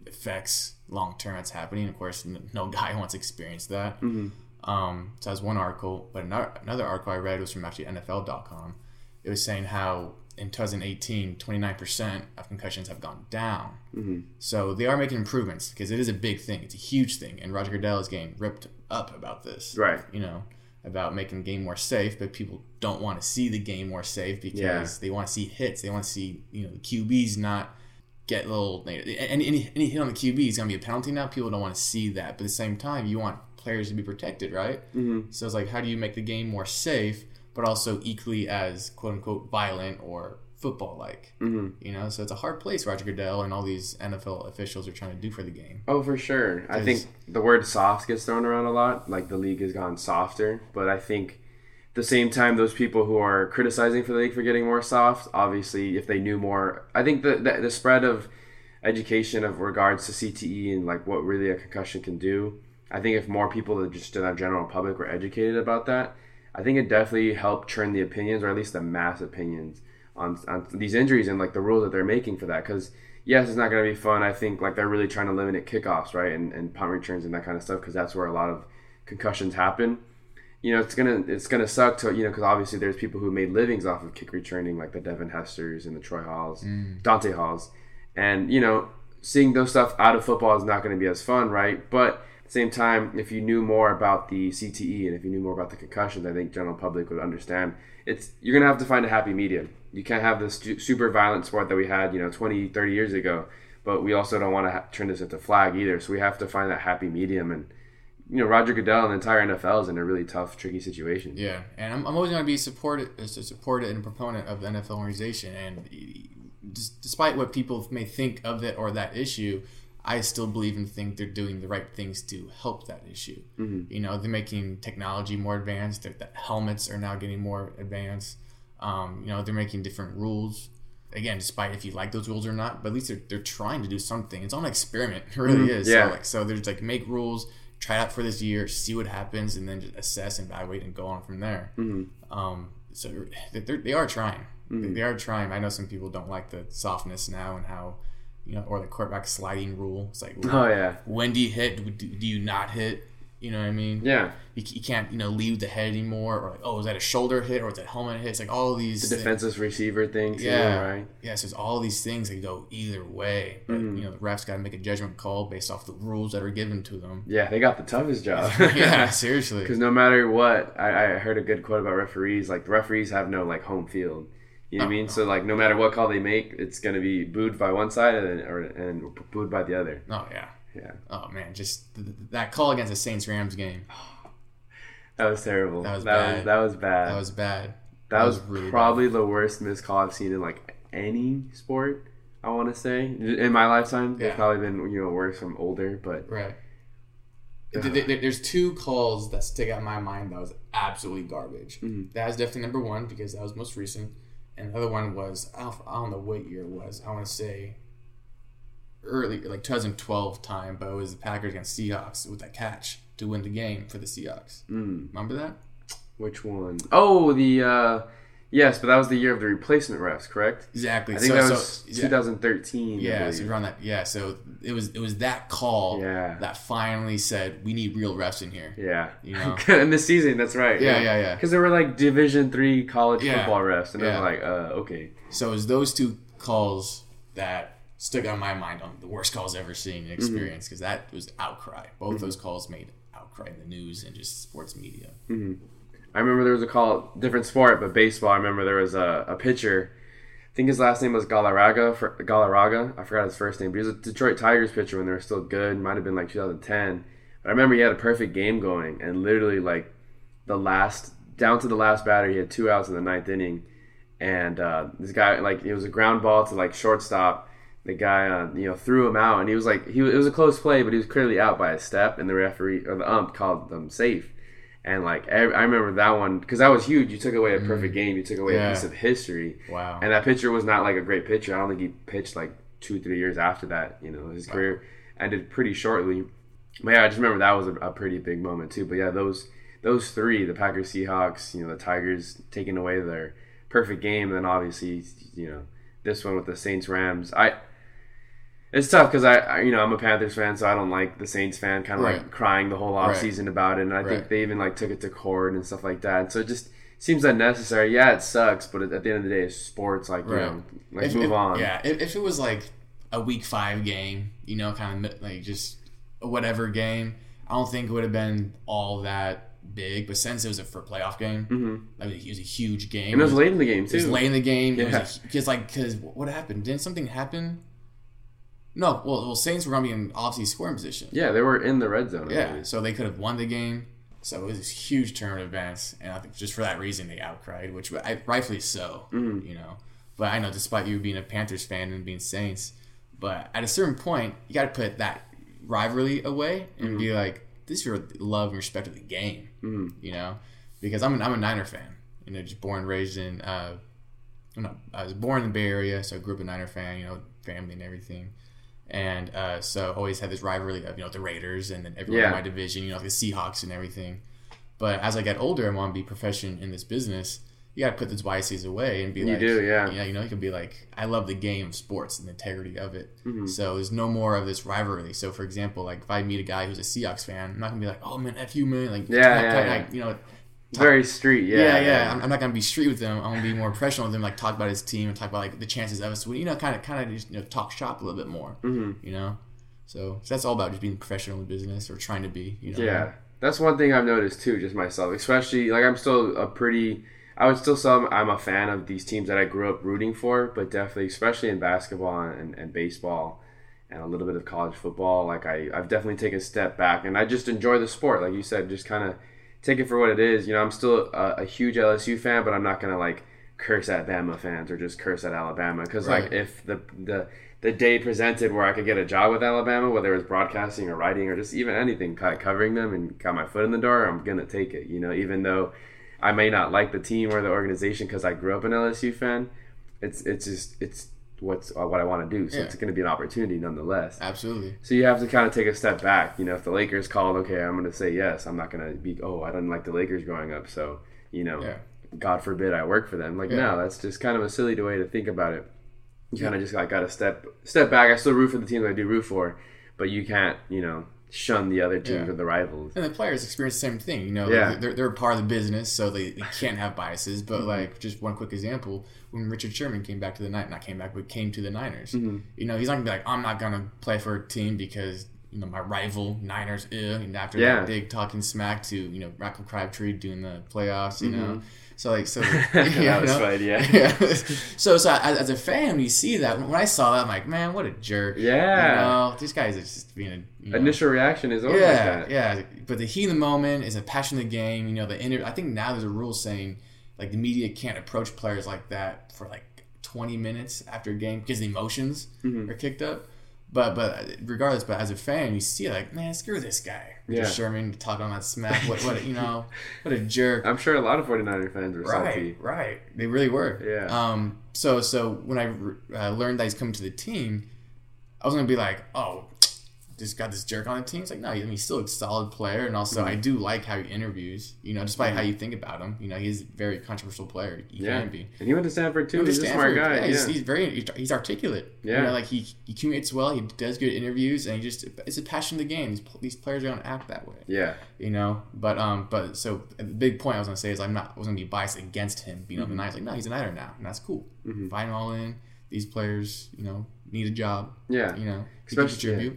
effects long term that's happening. Of course, no guy wants to experience that. Mm-hmm. Um, so that's one article. But another, another article I read was from actually NFL.com. It was saying how in 2018, 29% of concussions have gone down. Mm-hmm. So they are making improvements because it is a big thing. It's a huge thing. And Roger Goodell is getting ripped up about this. Right. You know, about making the game more safe, but people don't want to see the game more safe because yeah. they want to see hits. They want to see, you know, the QBs not get little. Any, any, any hit on the QB is going to be a penalty now. People don't want to see that. But at the same time, you want players to be protected, right? Mm-hmm. So it's like, how do you make the game more safe? but also equally as quote unquote violent or football like. Mm-hmm. You know, so it's a hard place Roger Goodell and all these NFL officials are trying to do for the game. Oh, for sure. I think the word soft gets thrown around a lot. Like the league has gone softer, but I think at the same time those people who are criticizing for the league for getting more soft, obviously, if they knew more, I think the the, the spread of education of regards to CTE and like what really a concussion can do. I think if more people, that just in our general public, were educated about that, I think it definitely helped turn the opinions, or at least the mass opinions, on, on these injuries and like the rules that they're making for that. Because yes, it's not going to be fun. I think like they're really trying to limit kickoffs, right, and, and punt returns and that kind of stuff, because that's where a lot of concussions happen. You know, it's gonna it's gonna suck to you know because obviously there's people who made livings off of kick returning, like the Devin Hesters and the Troy Halls, mm. Dante Halls, and you know seeing those stuff out of football is not going to be as fun, right? But Same time, if you knew more about the CTE and if you knew more about the concussions, I think general public would understand. It's you're gonna have to find a happy medium. You can't have this super violent sport that we had, you know, 20, 30 years ago. But we also don't want to ha- turn this into flag either. So we have to find that happy medium. And you know, Roger Goodell and the entire NFL is in a really tough, tricky situation. Yeah, and I'm, I'm always going to be supported a supporter and proponent of the NFL organization. And d- despite what people may think of it or that issue, I still believe and think they're doing the right things to help that issue. Mm-hmm. You know, they're making technology more advanced. Their the helmets are now getting more advanced. Um, you know, they're making different rules. Again, despite if you like those rules or not, but at least they're, they're trying to do something. It's on an experiment. It really is. Mm-hmm. Yeah. So, like, so there's like make rules, try it out for this year, see what happens, and then just assess and evaluate and go on from there. Mm-hmm. Um, so they're, they are trying. They, they are trying. I know some people don't like the softness now and how, you know, or the quarterback sliding rule. It's like, Oh yeah, when do you hit? Do, do you not hit? You know what I mean? yeah. You, you can't, you know, leave the head anymore. Or like, oh, is that a shoulder hit or is that helmet hit? It's like all these. The defensive receiver thing too, Yeah. right? Yeah, so it's all these things that go either way. But, Mm-hmm. you know, the refs got to make a judgment call based off the rules that are given to them. Yeah, they got the toughest job. yeah, seriously. Because no matter what, I, I heard a good quote about referees. Like the referees have no like home field. You know what I mean? So like no matter what call they make, it's gonna be booed by one side and or and booed by the other. Oh, yeah. Yeah, Oh, man. Just th- th- that call against the Saints Rams game. that was terrible. That was that bad. was that was bad. That was bad. That was, really probably the worst missed call I've seen in like any sport. I want to say in my lifetime, Yeah. they've probably been you know worse from older, but Right. Th- There's two calls that stick out in my mind that was absolutely garbage. Mm-hmm. That was definitely number one because that was most recent, and the other one was I don't, I don't know what year it was. I want to say early, like 2012 time, but it was the Packers against Seahawks with that catch to win the game for the Seahawks. mm, Remember that? which one? Oh, the uh, yes, but that was the year of the replacement refs, correct? Exactly. I think so, that was yeah. 2013. Yeah, so around that. Yeah, so it was it was that call Yeah. that finally said we need real refs in here. Yeah, You know? in this season, that's right. Yeah, yeah, yeah. Because there were like Division three college Yeah. football refs, and Yeah. Was like, uh, okay, So it was those two calls that stuck on my mind on the worst calls ever seen and mm-hmm. experienced because that was outcry. Both mm-hmm. those calls made outcry in the news and just sports media. Mm-hmm. I remember there was a call, different sport, but baseball. I remember there was a, a pitcher. I think his last name was Galarraga. For, Galarraga. I forgot his first name, but he was a Detroit Tigers pitcher when they were still good. Might have been like 2010. But I remember he had a perfect game going, and literally like the last down to the last batter, he had two outs in the ninth inning, and uh, this guy like it was a ground ball to like shortstop. The guy, uh, you know, threw him out, and he was like, he it was a close play, but he was clearly out by a step, and the referee or the ump called them safe. And like ev- I remember that one because that was huge. You took away a perfect game. You took away Yeah. a piece of history. Wow. And that pitcher was not like a great pitcher. I don't think he pitched like two, three years after that. You know, his career ended pretty shortly. But yeah, I just remember that was a, a pretty big moment too. But yeah, those those three, the Packers, Seahawks, you know, the Tigers taking away their perfect game, and then obviously, you know, this one with the Saints Rams. I it's tough because I, I, you know, I'm a Panthers fan, so I don't like the Saints fan kind of like crying the whole Right. offseason about it. And I think they even like took it to court and stuff like that. So it just seems unnecessary. Yeah, it sucks, but at the end of the day, it's sports. Like, you know, like If- move if- on. Yeah, if, if it was like a week five game, you know, kind of like just whatever game, I don't think it would have been all that big. But since it was a for playoff game, hmm like, it was a huge game. And it was late in the game It was too. late in the game. Yeah. Because like, because what happened? Didn't something happen? No, well, well, Saints were gonna be in obviously scoring position. Yeah, they were in the red zone. Yeah, so they could have won the game. So it was this huge tournament advance, and I think just for that reason they outcried, which I, rightfully so, Mm-hmm. you know. But I know, despite you being a Panthers fan and being Saints, but at a certain point, you got to put that rivalry away and Mm-hmm. be like, this is your love and respect of the game, Mm-hmm. you know. Because I'm an, I'm a Niner fan, you know, just born and raised in. Uh, I was born in the Bay Area, so I grew up a Niner fan, you know, family and everything. And uh, so always had this rivalry of you know the Raiders and then everyone in my division, you know, the Seahawks and everything. But as I got older and want to be proficient in this business, you got to put those biases away and be You like, do, yeah. you know, you know, you can be like, I love the game of sports and the integrity of it. Mm-hmm. So there's no more of this rivalry. So for example, like if I meet a guy who's a Seahawks fan, I'm not gonna be like, oh man, f you man, like Yeah, yeah, yeah. like, you know. Very street. Yeah, Yeah, yeah. I'm, I'm not gonna be street with them. I'm gonna be more professional with them. Like talk about his team and talk about like the chances of us. You know, kind of, kind of just you know talk shop a little bit more. Mm-hmm. You know, So, so that's all about just being professional in business or trying to be. You know? Yeah, that's one thing I've noticed too, just myself. Especially like I'm still a pretty. I would still say I'm a fan of these teams that I grew up rooting for, but definitely, especially in basketball and, and baseball, and a little bit of college football. Like I, I've definitely taken a step back, and I just enjoy the sport. Like you said, just kind of take it for what it is. You know, I'm still a, a, huge LSU fan, but I'm not gonna like curse at Bama fans or just curse at Alabama because right. like if the the the day presented where I could get a job with Alabama, whether it was broadcasting or writing or just even anything, kind of covering them and got my foot in the door, I'm gonna take it. You know, even though I may not like the team or the organization because I grew up an LSU fan, it's it's just it's what's uh, what I want to do. So yeah. it's going to be an opportunity nonetheless. Absolutely. So you have to kind of take a step back. You know, if the Lakers called, okay, I'm going to say yes. I'm not going to be, oh, I didn't like the Lakers growing up, so you know, yeah. God forbid I work for them. Like, yeah. no, that's just kind of a silly way to think about it. You kind of just like got to step step back. I still root for the teams I do root for, but you can't, you know, shun the other teams yeah. or the rivals. And the players experience the same thing. You know, yeah. they're, they're part of the business, so they, they can't have biases. But mm-hmm. like, just one quick example: when Richard Sherman came back to the night, not came back, but came to the Niners. Mm-hmm. You know, he's not gonna be like, I'm not gonna play for a team because you know my rival Niners. Ugh. And after yeah. that big talking smack to you know Michael Crabtree doing the playoffs, you mm-hmm. know. So like so yeah, that was fun, yeah. yeah. so so as, as, a fan, you see that, when I saw that, I'm like, man, what a jerk. Yeah. You know, these guys are just being a you know, initial reaction is always yeah, like that. Yeah, but the heat of the moment is a passion of the game. You know, the inter- I think now there's a rule saying like the media can't approach players like that for like 20 minutes after a game because the emotions mm-hmm. are kicked up. But but regardless, but as a fan, you see like, man, screw this guy. Yeah. Sherman talking on that smack. What what you know, what a jerk. I'm sure a lot of 49er fans were right, salty. Right, They really were. Yeah. Um. So so when I uh, learned that he's coming to the team, I was gonna be like, oh, just got this jerk on the team. It's like, no, I mean, he's still a solid player, and also mm-hmm. I do like how he interviews. You know, despite mm-hmm. how you think about him, you know, he's a very controversial player. He yeah. can be. And he went to Stanford too. He's a smart guy. Yeah, yeah. He's, he's, very he's articulate. Yeah, you know, like he he communicates well. He does good interviews, and he just it's a passion of the game. These, these players don't act that way. Yeah, you know. But um, but so the big point I was gonna say is I'm not I was gonna be biased against him being mm-hmm. on the Knights. Like, no, he's a Niner now, and that's cool. Mm-hmm. Find him all in. These players, you know, need a job. Yeah, you know, especially. Yeah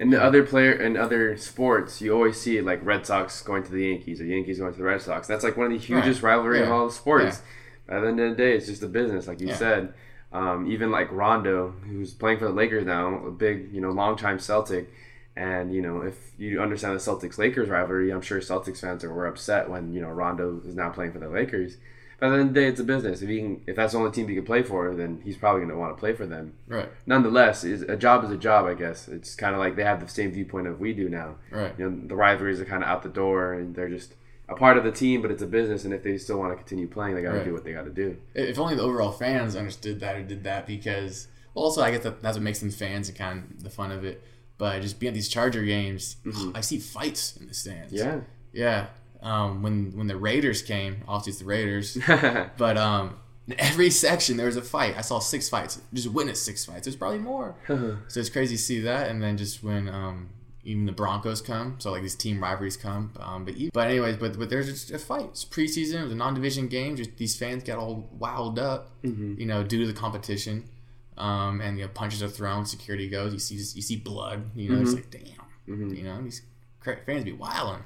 in the other player in other sports, you always see like Red Sox going to the Yankees or Yankees going to the Red Sox. That's like one of the hugest right. rivalry yeah. in all the sports. Yeah. At the end of the day, it's just a business, like you yeah. said. Um, even like Rondo, who's playing for the Lakers now, a big you know longtime Celtic, and you know if you understand the Celtics Lakers rivalry, I'm sure Celtics fans are, were upset when you know Rondo is now playing for the Lakers. But at the end of the day, it's a business. If he can, if that's the only team he can play for, then he's probably going to want to play for them. Right. Nonetheless, is a job is a job. I guess it's kind of like they have the same viewpoint of we do now. Right. You know, the rivalries are kind of out the door, and they're just a part of the team, but it's a business, and if they still want to continue playing, they got to right. do what they got to do. If only the overall fans understood that or did that, because well, also I guess that, that's what makes them fans and kind of the fun of it. But just being at these Charger games, mm-hmm. I see fights in the stands. Yeah. Yeah um, when when the Raiders came. Obviously, it's the Raiders, but um, every section there was a fight. I saw six fights. Just witnessed six fights. There's probably more. so it's crazy to see that. And then just when um, even the Broncos come, so like these team rivalries come. Um, but even, but anyways, but but there's just a fight. It's preseason. It was a non-division game. Just these fans got all wound up, mm-hmm. you know, due to the competition. Um, and you know, punches are thrown. Security goes. You see you see blood. You know, mm-hmm. it's like damn. Mm-hmm. You know, these fans be wilding.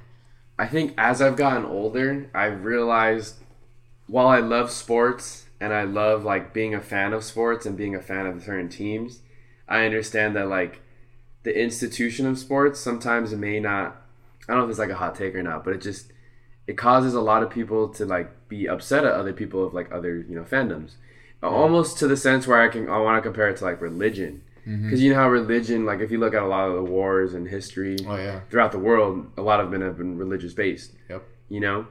I think as I've gotten older, I've realized while I love sports and I love like being a fan of sports and being a fan of certain teams, I understand that like the institution of sports sometimes may not I don't know if it's like a hot take or not, but it just it causes a lot of people to like be upset at other people of like other, you know, fandoms. Almost to the sense where I can I want to compare it to like religion because mm-hmm. you know how religion, like if you look at a lot of the wars and history oh, yeah. throughout the world, a lot of them have been religious based. Yep. You know,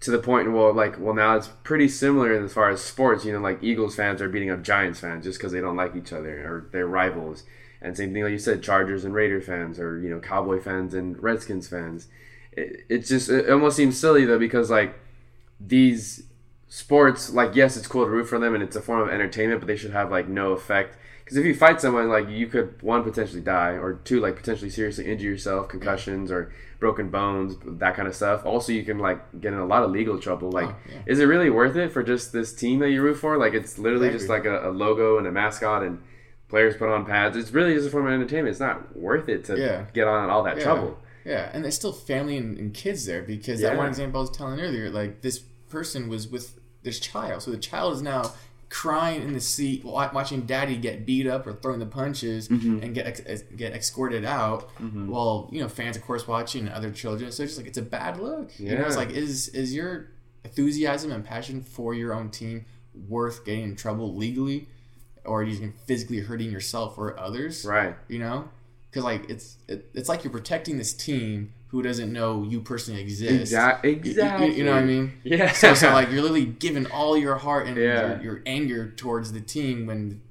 to the point well, like well now it's pretty similar as far as sports. You know, like Eagles fans are beating up Giants fans just because they don't like each other or they're rivals. And same thing like you said, Chargers and Raider fans, or you know Cowboy fans and Redskins fans. It, it just it almost seems silly though because like these sports, like yes, it's cool to root for them and it's a form of entertainment, but they should have like no effect because if you fight someone, like you could one potentially die, or two like potentially seriously injure yourself, concussions or broken bones, that kind of stuff. Also, you can like get in a lot of legal trouble. Like, oh, yeah. is it really worth it for just this team that you root for? Like, it's literally just like a, a, logo and a mascot, and players put on pads. It's really just a form of entertainment. It's not worth it to Yeah. get on all that Yeah. trouble. Yeah, and there's still family and, and kids there because that one example I was telling earlier, like this person was with this child, so the child is now crying in the seat, watching daddy get beat up or throwing the punches Mm-hmm. and get ex- get escorted out, while you know fans, of course, watching and other children. So it's just like it's a bad look. You know, it's like is is your enthusiasm and passion for your own team worth getting in trouble legally, or just physically hurting yourself or others? Right. you know because like it's it, it's like you're protecting this team who doesn't know you personally exist Exactly. You- you- Exactly. you, know what i mean Yeah. so, so like you're literally giving all your heart and Yeah. your, your anger towards the team when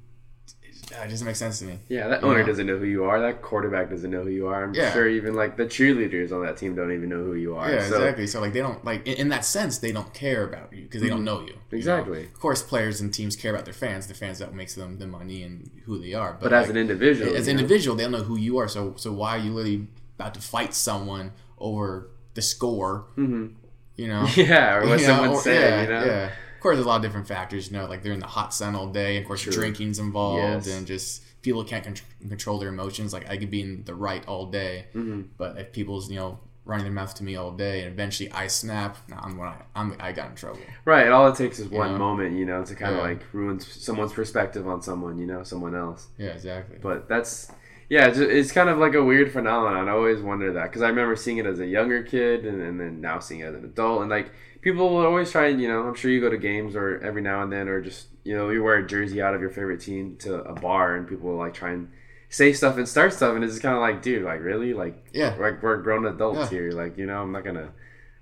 uh, it doesn't make sense to me Yeah, that owner Yeah. doesn't know who you are. That quarterback doesn't know who you are. I'm Yeah. sure even like the cheerleaders on that team don't even know who you are. yeah so, exactly so like they don't like in, in that sense they don't care about you because they don't know you you know? Mm-hmm. Exactly. of course players and teams care about their fans the fans that makes them the money and who they are But as like, an individual, as an know? individual, they don't know who you are. So so why are you literally about to fight someone over the score? Mm-hmm. You know, yeah, or what You know, or- saying, yeah, you know. yeah. Of course, there's a lot of different factors. You know, like they're in the hot sun all day. Of course, drinking's involved, Yes. and just people can't con- control their emotions. Like I could be in the right all day, Mm-hmm. but if people's you know running their mouth to me all day, and eventually I snap, nah, I'm when I I'm I got in trouble. Right. All it takes is one know? moment, you know, to kind of Yeah. like ruin someone's perspective on someone, you know, someone else. Yeah, exactly. But that's yeah, it's, it's kind of like a weird phenomenon. I always wonder that because I remember seeing it as a younger kid, and, and then now seeing it as an adult, and like people will always try and you know, I'm sure you go to games or every now and then, or just you know, you wear a jersey out of your favorite team to a bar, and people will like try and say stuff and start stuff, and it's just kind of like, dude, like really, like Yeah. like we're grown adults Yeah. here, like you know, I'm not gonna.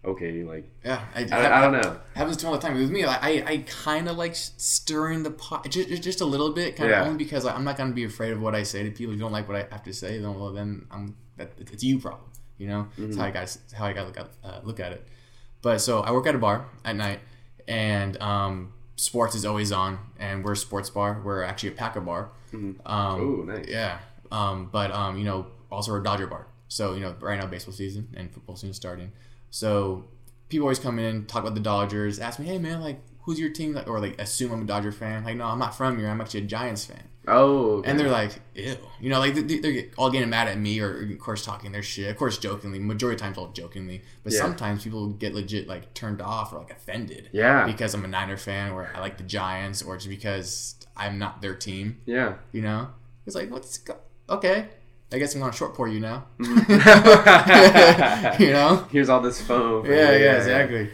Okay, like yeah, I, I, I don't know. happens to me all the time. With me, like, I, I kind of like stirring the pot just, just, a little bit, kind of Yeah. only because like, I'm not gonna be afraid of what I say to people. If you don't like what I have to say, then well, then I'm that it's you problem. You know, that's how I got how I got to look at uh, look at it. But so I work at a bar at night, and um, sports is always on, and we're a sports bar. We're actually a Packer bar. Um, Ooh, nice. yeah. Um, but um, you know, also a Dodger bar. So you know, right now baseball season and football season starting. So people always come in, talk about the Dodgers, ask me, hey man, like who's your team? Like, or like assume I'm a Dodger fan. Like, no, I'm not from here. I'm actually a Giants fan. Oh, okay. And they're like, ew. You know, like they- they're all getting mad at me or, of course, talking their shit. Of course, jokingly. Majority of times, all jokingly. But Yeah. sometimes people get legit, like, turned off or, like, offended. Yeah. Because I'm a Niner fan or I like the Giants or just because I'm not their team. yeah. You know? It's like, what's. Okay. I guess I'm to short pour you now. you know? Here's all this foam. for Yeah, yeah, exactly.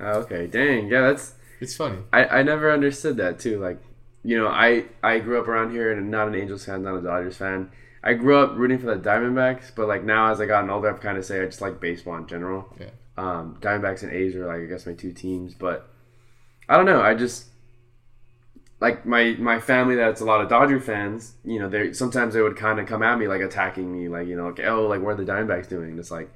Oh, okay, dang, yeah, that's It's funny. I, I never understood that too. Like, you know, I I grew up around here and not an Angels fan, not a Dodgers fan. I grew up rooting for the Diamondbacks, but like now as I gotten older, I've kind of say I just like baseball in general. Yeah. Um, Diamondbacks and A's are like I guess my two teams, but I don't know. I just like my my family that's a lot of Dodger fans. You know, they sometimes they would kind of come at me like attacking me, like you know, like oh, like what are the Diamondbacks doing? And it's like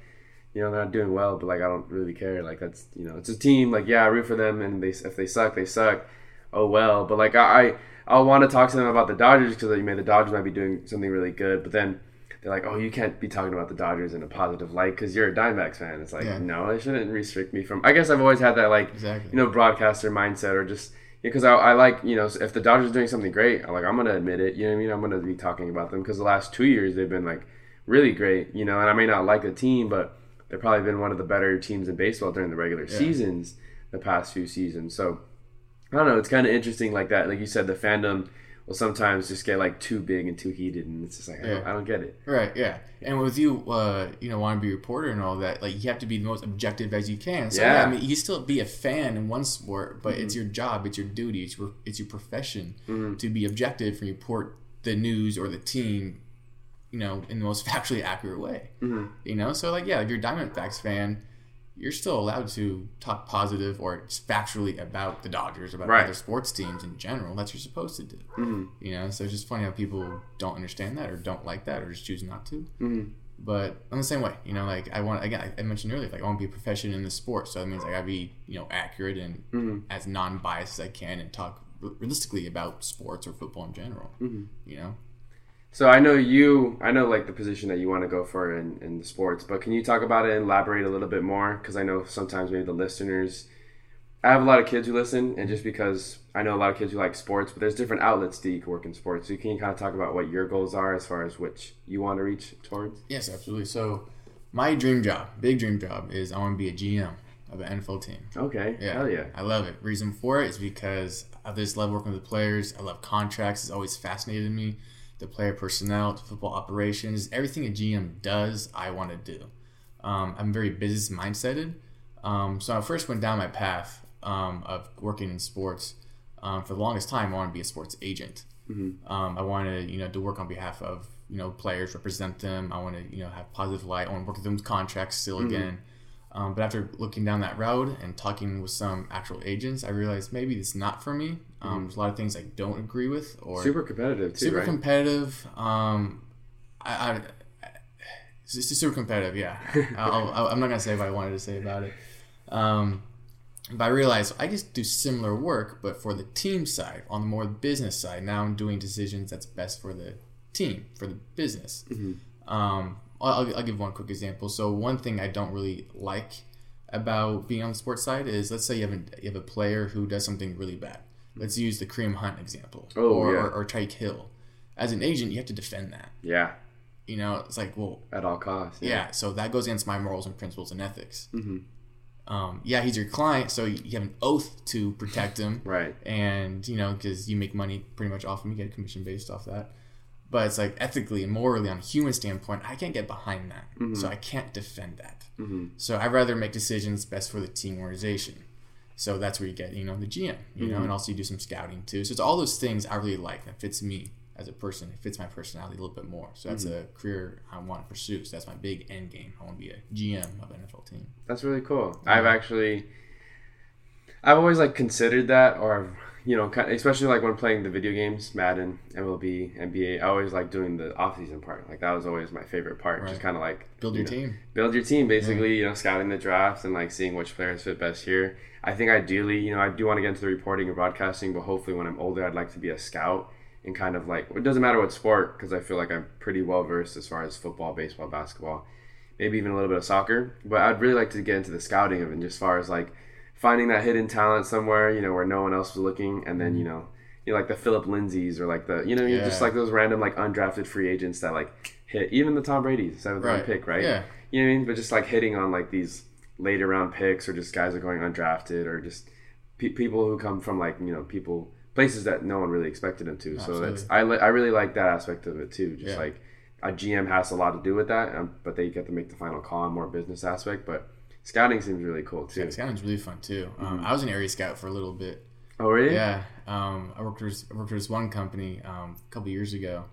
you know they're not doing well, but like I don't really care. Like that's you know it's a team. Like yeah, I root for them, and they if they suck, they suck. Oh well, but like I I want to talk to them about the Dodgers because you man, the Dodgers might be doing something really good, but then. They're like, oh, you can't be talking about the Dodgers in a positive light because you're a Diamondbacks fan. It's like, Yeah. no, they shouldn't restrict me from. I guess I've always had that like, Exactly. you know, broadcaster mindset or just because I, I like you know if the Dodgers are doing something great, I'm like I'm gonna admit it. You know what I mean? I'm gonna be talking about them because the last two years they've been like really great. You know, and I may not like the team, but they've probably been one of the better teams in baseball during the regular seasons the past few seasons. So I don't know. It's kind of interesting like that. Like you said, the fandom will sometimes just get like too big and too heated, and it's just like I, don't, I don't get it. Right, yeah. And with you, uh, you know, want to be a reporter and all that, like you have to be the most objective as you can. So yeah, Yeah. Mm-hmm. I mean, you still be a fan in one sport, but it's your job, it's your duty, it's your it's your profession to be objective and report the news or the team, you know, in the most factually accurate way. Mm-hmm. You know, so like yeah, if you're a Diamondbacks fan, you're still allowed to talk positive or factually about the Dodgers, about Right. other sports teams in general. That's what you're supposed to do. Mm-hmm. You know, so it's just funny how people don't understand that or don't like that or just choose not to. Mm-hmm. But I'm the same way. You know, like I want again, I mentioned earlier, like I want to be a professional in the sport, so that means I gotta be you know accurate and Mm-hmm. as non-biased as I can and talk realistically about sports or football in general. Mm-hmm. You know, So I know you, I know like the position that you want to go for in, in the sports, but can you talk about it and elaborate a little bit more? Because I know sometimes maybe the listeners I have a lot of kids who listen, and just because I know a lot of kids who like sports, but there's different outlets that you can work in sports. So you can kind of talk about what your goals are as far as which you want to reach towards. Yes, absolutely. So, my dream job, big dream job, is I want to be a GM of an NFL team. Okay. Yeah, Hell yeah. I love it. Reason for it is because I just love working with the players. I love contracts. It's always fascinated me. The player personnel, the football operations, everything a GM does, I want to do. Um, I'm very business mindseted. Um, so I first went down my path um, of working in sports. Um, for the longest time, I wanted to be a sports agent. Um, I wanted, you know, to work on behalf of, you know, players, represent them. I want to, you know, have positive light. I want to work with them with contracts still again. Um, but after looking down that road and talking with some actual agents, I realized maybe it's not for me. Um, There's a lot of things I don't agree with, or Super competitive too, super right? competitive. Um, I, I it's just super competitive. Yeah, I'll, I'll, I'm not gonna say what I wanted to say about it. Um, but I realized I just do similar work, but for the team side, on the more business side. Now I'm doing decisions that's best for the team, for the business. Um, I'll, I'll- give one quick example. So one thing I don't really like about being on the sports side is, let's say you have a, you have a player who does something really bad. Let's use the Kareem Hunt example, Oh, or, yeah. or, or Tyreek Hill. As an agent, you have to defend that. Yeah. You know, it's like, well, At all costs. yeah, so that goes against my morals and principles and ethics. Mhm. Um, yeah, he's your client, so you have an oath to protect him, Right. and you know, because you make money pretty much off him, you get a commission based off that. But it's like ethically and morally, on a human standpoint, I can't get behind that, mm-hmm. so I can't defend that. Mm-hmm. So I'd rather make decisions best for the team organization. So that's where you get, you know, the GM, you know, and mm-hmm. also you do some scouting too. So it's all those things I really like that fits me as a person. It fits my personality a little bit more. So that's a career I want to pursue. So that's my big end game. I want to be a GM of an NFL team. That's really cool. I've actually, I've always like considered that, or you know, especially like when playing the video games, Madden, MLB, NBA. I always like doing the off-season part. Like that was always my favorite part. Just kind of like Build you your know, team. build your team basically you know scouting the draft and like seeing which players fit best here i think ideally you know i do want to get into the reporting and broadcasting but hopefully when i'm older i'd like to be a scout and kind of like it doesn't matter what sport because i feel like i'm pretty well versed as far as football baseball basketball maybe even a little bit of soccer but i'd really like to get into the scouting of it just as far as like finding that hidden talent somewhere you know where no one else was looking and then you know you know, like the Phillip Lindsays or like the you know you just like those random like undrafted free agents that like hit even the Tom Brady's seventh round Right. pick right Yeah. you know what I mean? But just like hitting on like these later round picks or just guys that are going undrafted or just pe- people who come from like, you know, people, places that no one really expected them to. So that's, I, li- I really like that aspect of it too. Just Yeah. like a GM has a lot to do with that, um, but they get to make the final call on more business aspect. But scouting seems really cool too. Yeah, scouting's really fun too. Um, I was an area scout for a little bit. Oh, really? Yeah, um, I worked with I worked with this one company um, a couple years ago,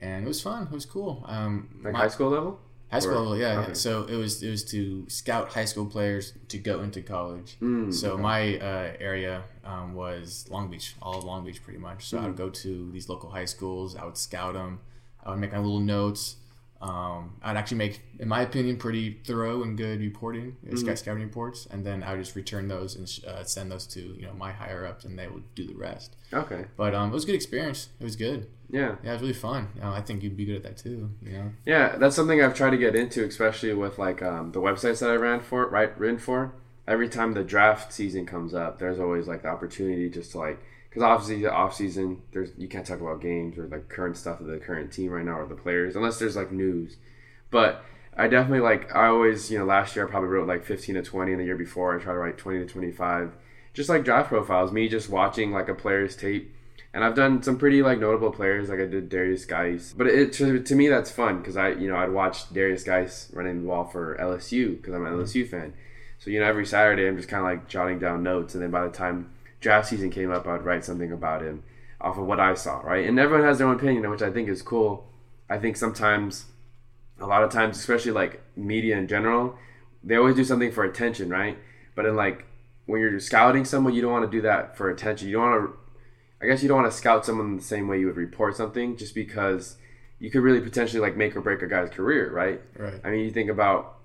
and it was fun. It was cool. Um, Like my- high school level? High school Or- level, yeah. okay. So it was it was to scout high school players to go into college. Mm, so my uh, area um, was Long Beach, all of Long Beach, pretty much. So I Mm-hmm. would go to these local high schools. I would scout them. I would make my little notes. Um, I'd actually make, in my opinion, pretty thorough and good reporting, Mm-hmm. scout scouting reports, and then I would just return those and uh, send those to you know my higher ups, and they would do the rest. Okay. But um, it was a good experience. It was good. Yeah. Yeah, it was really fun. Uh, I think you'd be good at that too. You know. Yeah, that's something I've tried to get into, especially with like um, the websites that I ran for, right, written for. Every time the draft season comes up, there's always like the opportunity just to like, because obviously the off season, there's you can't talk about games or like current stuff of the current team right now or the players unless there's like news. But I definitely like I always you know last year I probably wrote like 15 to 20, and the year before I tried to write 20 to 25, just like draft profiles. Me just watching like a player's tape and I've done some pretty like notable players, like I did Derrius Guice. But it to, to me that's fun because I you know I'd watch Derrius Guice running the ball for LSU because I'm an LSU fan. So you know every Saturday I'm just kind of like jotting down notes, and then by the time draft season came up, I'd write something about him off of what I saw, right? And everyone has their own opinion, which I think is cool. I think sometimes, a lot of times, especially like media in general, they always do something for attention, right? But in like when you're scouting someone, you don't want to do that for attention. You don't want to I guess you don't want to scout someone the same way you would report something, just because you could really potentially like make or break a guy's career, right? Right. I mean, you think about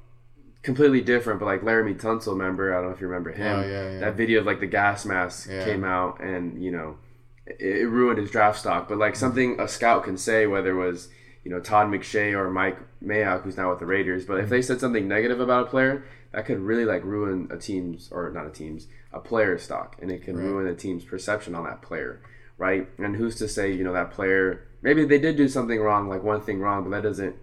completely different, but like Laremy Tunsil, remember? I don't know if you remember him. Oh, yeah, yeah. That video of like the gas mask Yeah. came out, and you know, it, it ruined his draft stock. But like something a scout can say, whether it was you know Todd McShay or Mike Mayock, who's now with the Raiders. But if mm-hmm. they said something negative about a player, that could really like ruin a team's or not a team's a player's stock, and it can Right. ruin a team's perception on that player, right? And who's to say you know that player maybe they did do something wrong, like one thing wrong, but that doesn't.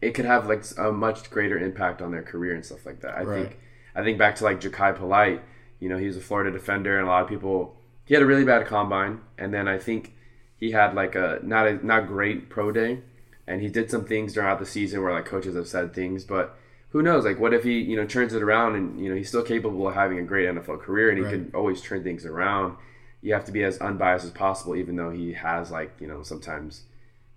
It could have like a much greater impact on their career and stuff like that. I Right. think. I think back to like Jachai Polite. You know, he was a Florida defender, and a lot of people. He had a really bad combine, and then I think he had like a not a not great pro day, and he did some things throughout the season where like coaches have said things, but who knows? Like, what if he you know turns it around and you know he's still capable of having a great NFL career, and he Right. can always turn things around. You have to be as unbiased as possible, even though he has like you know sometimes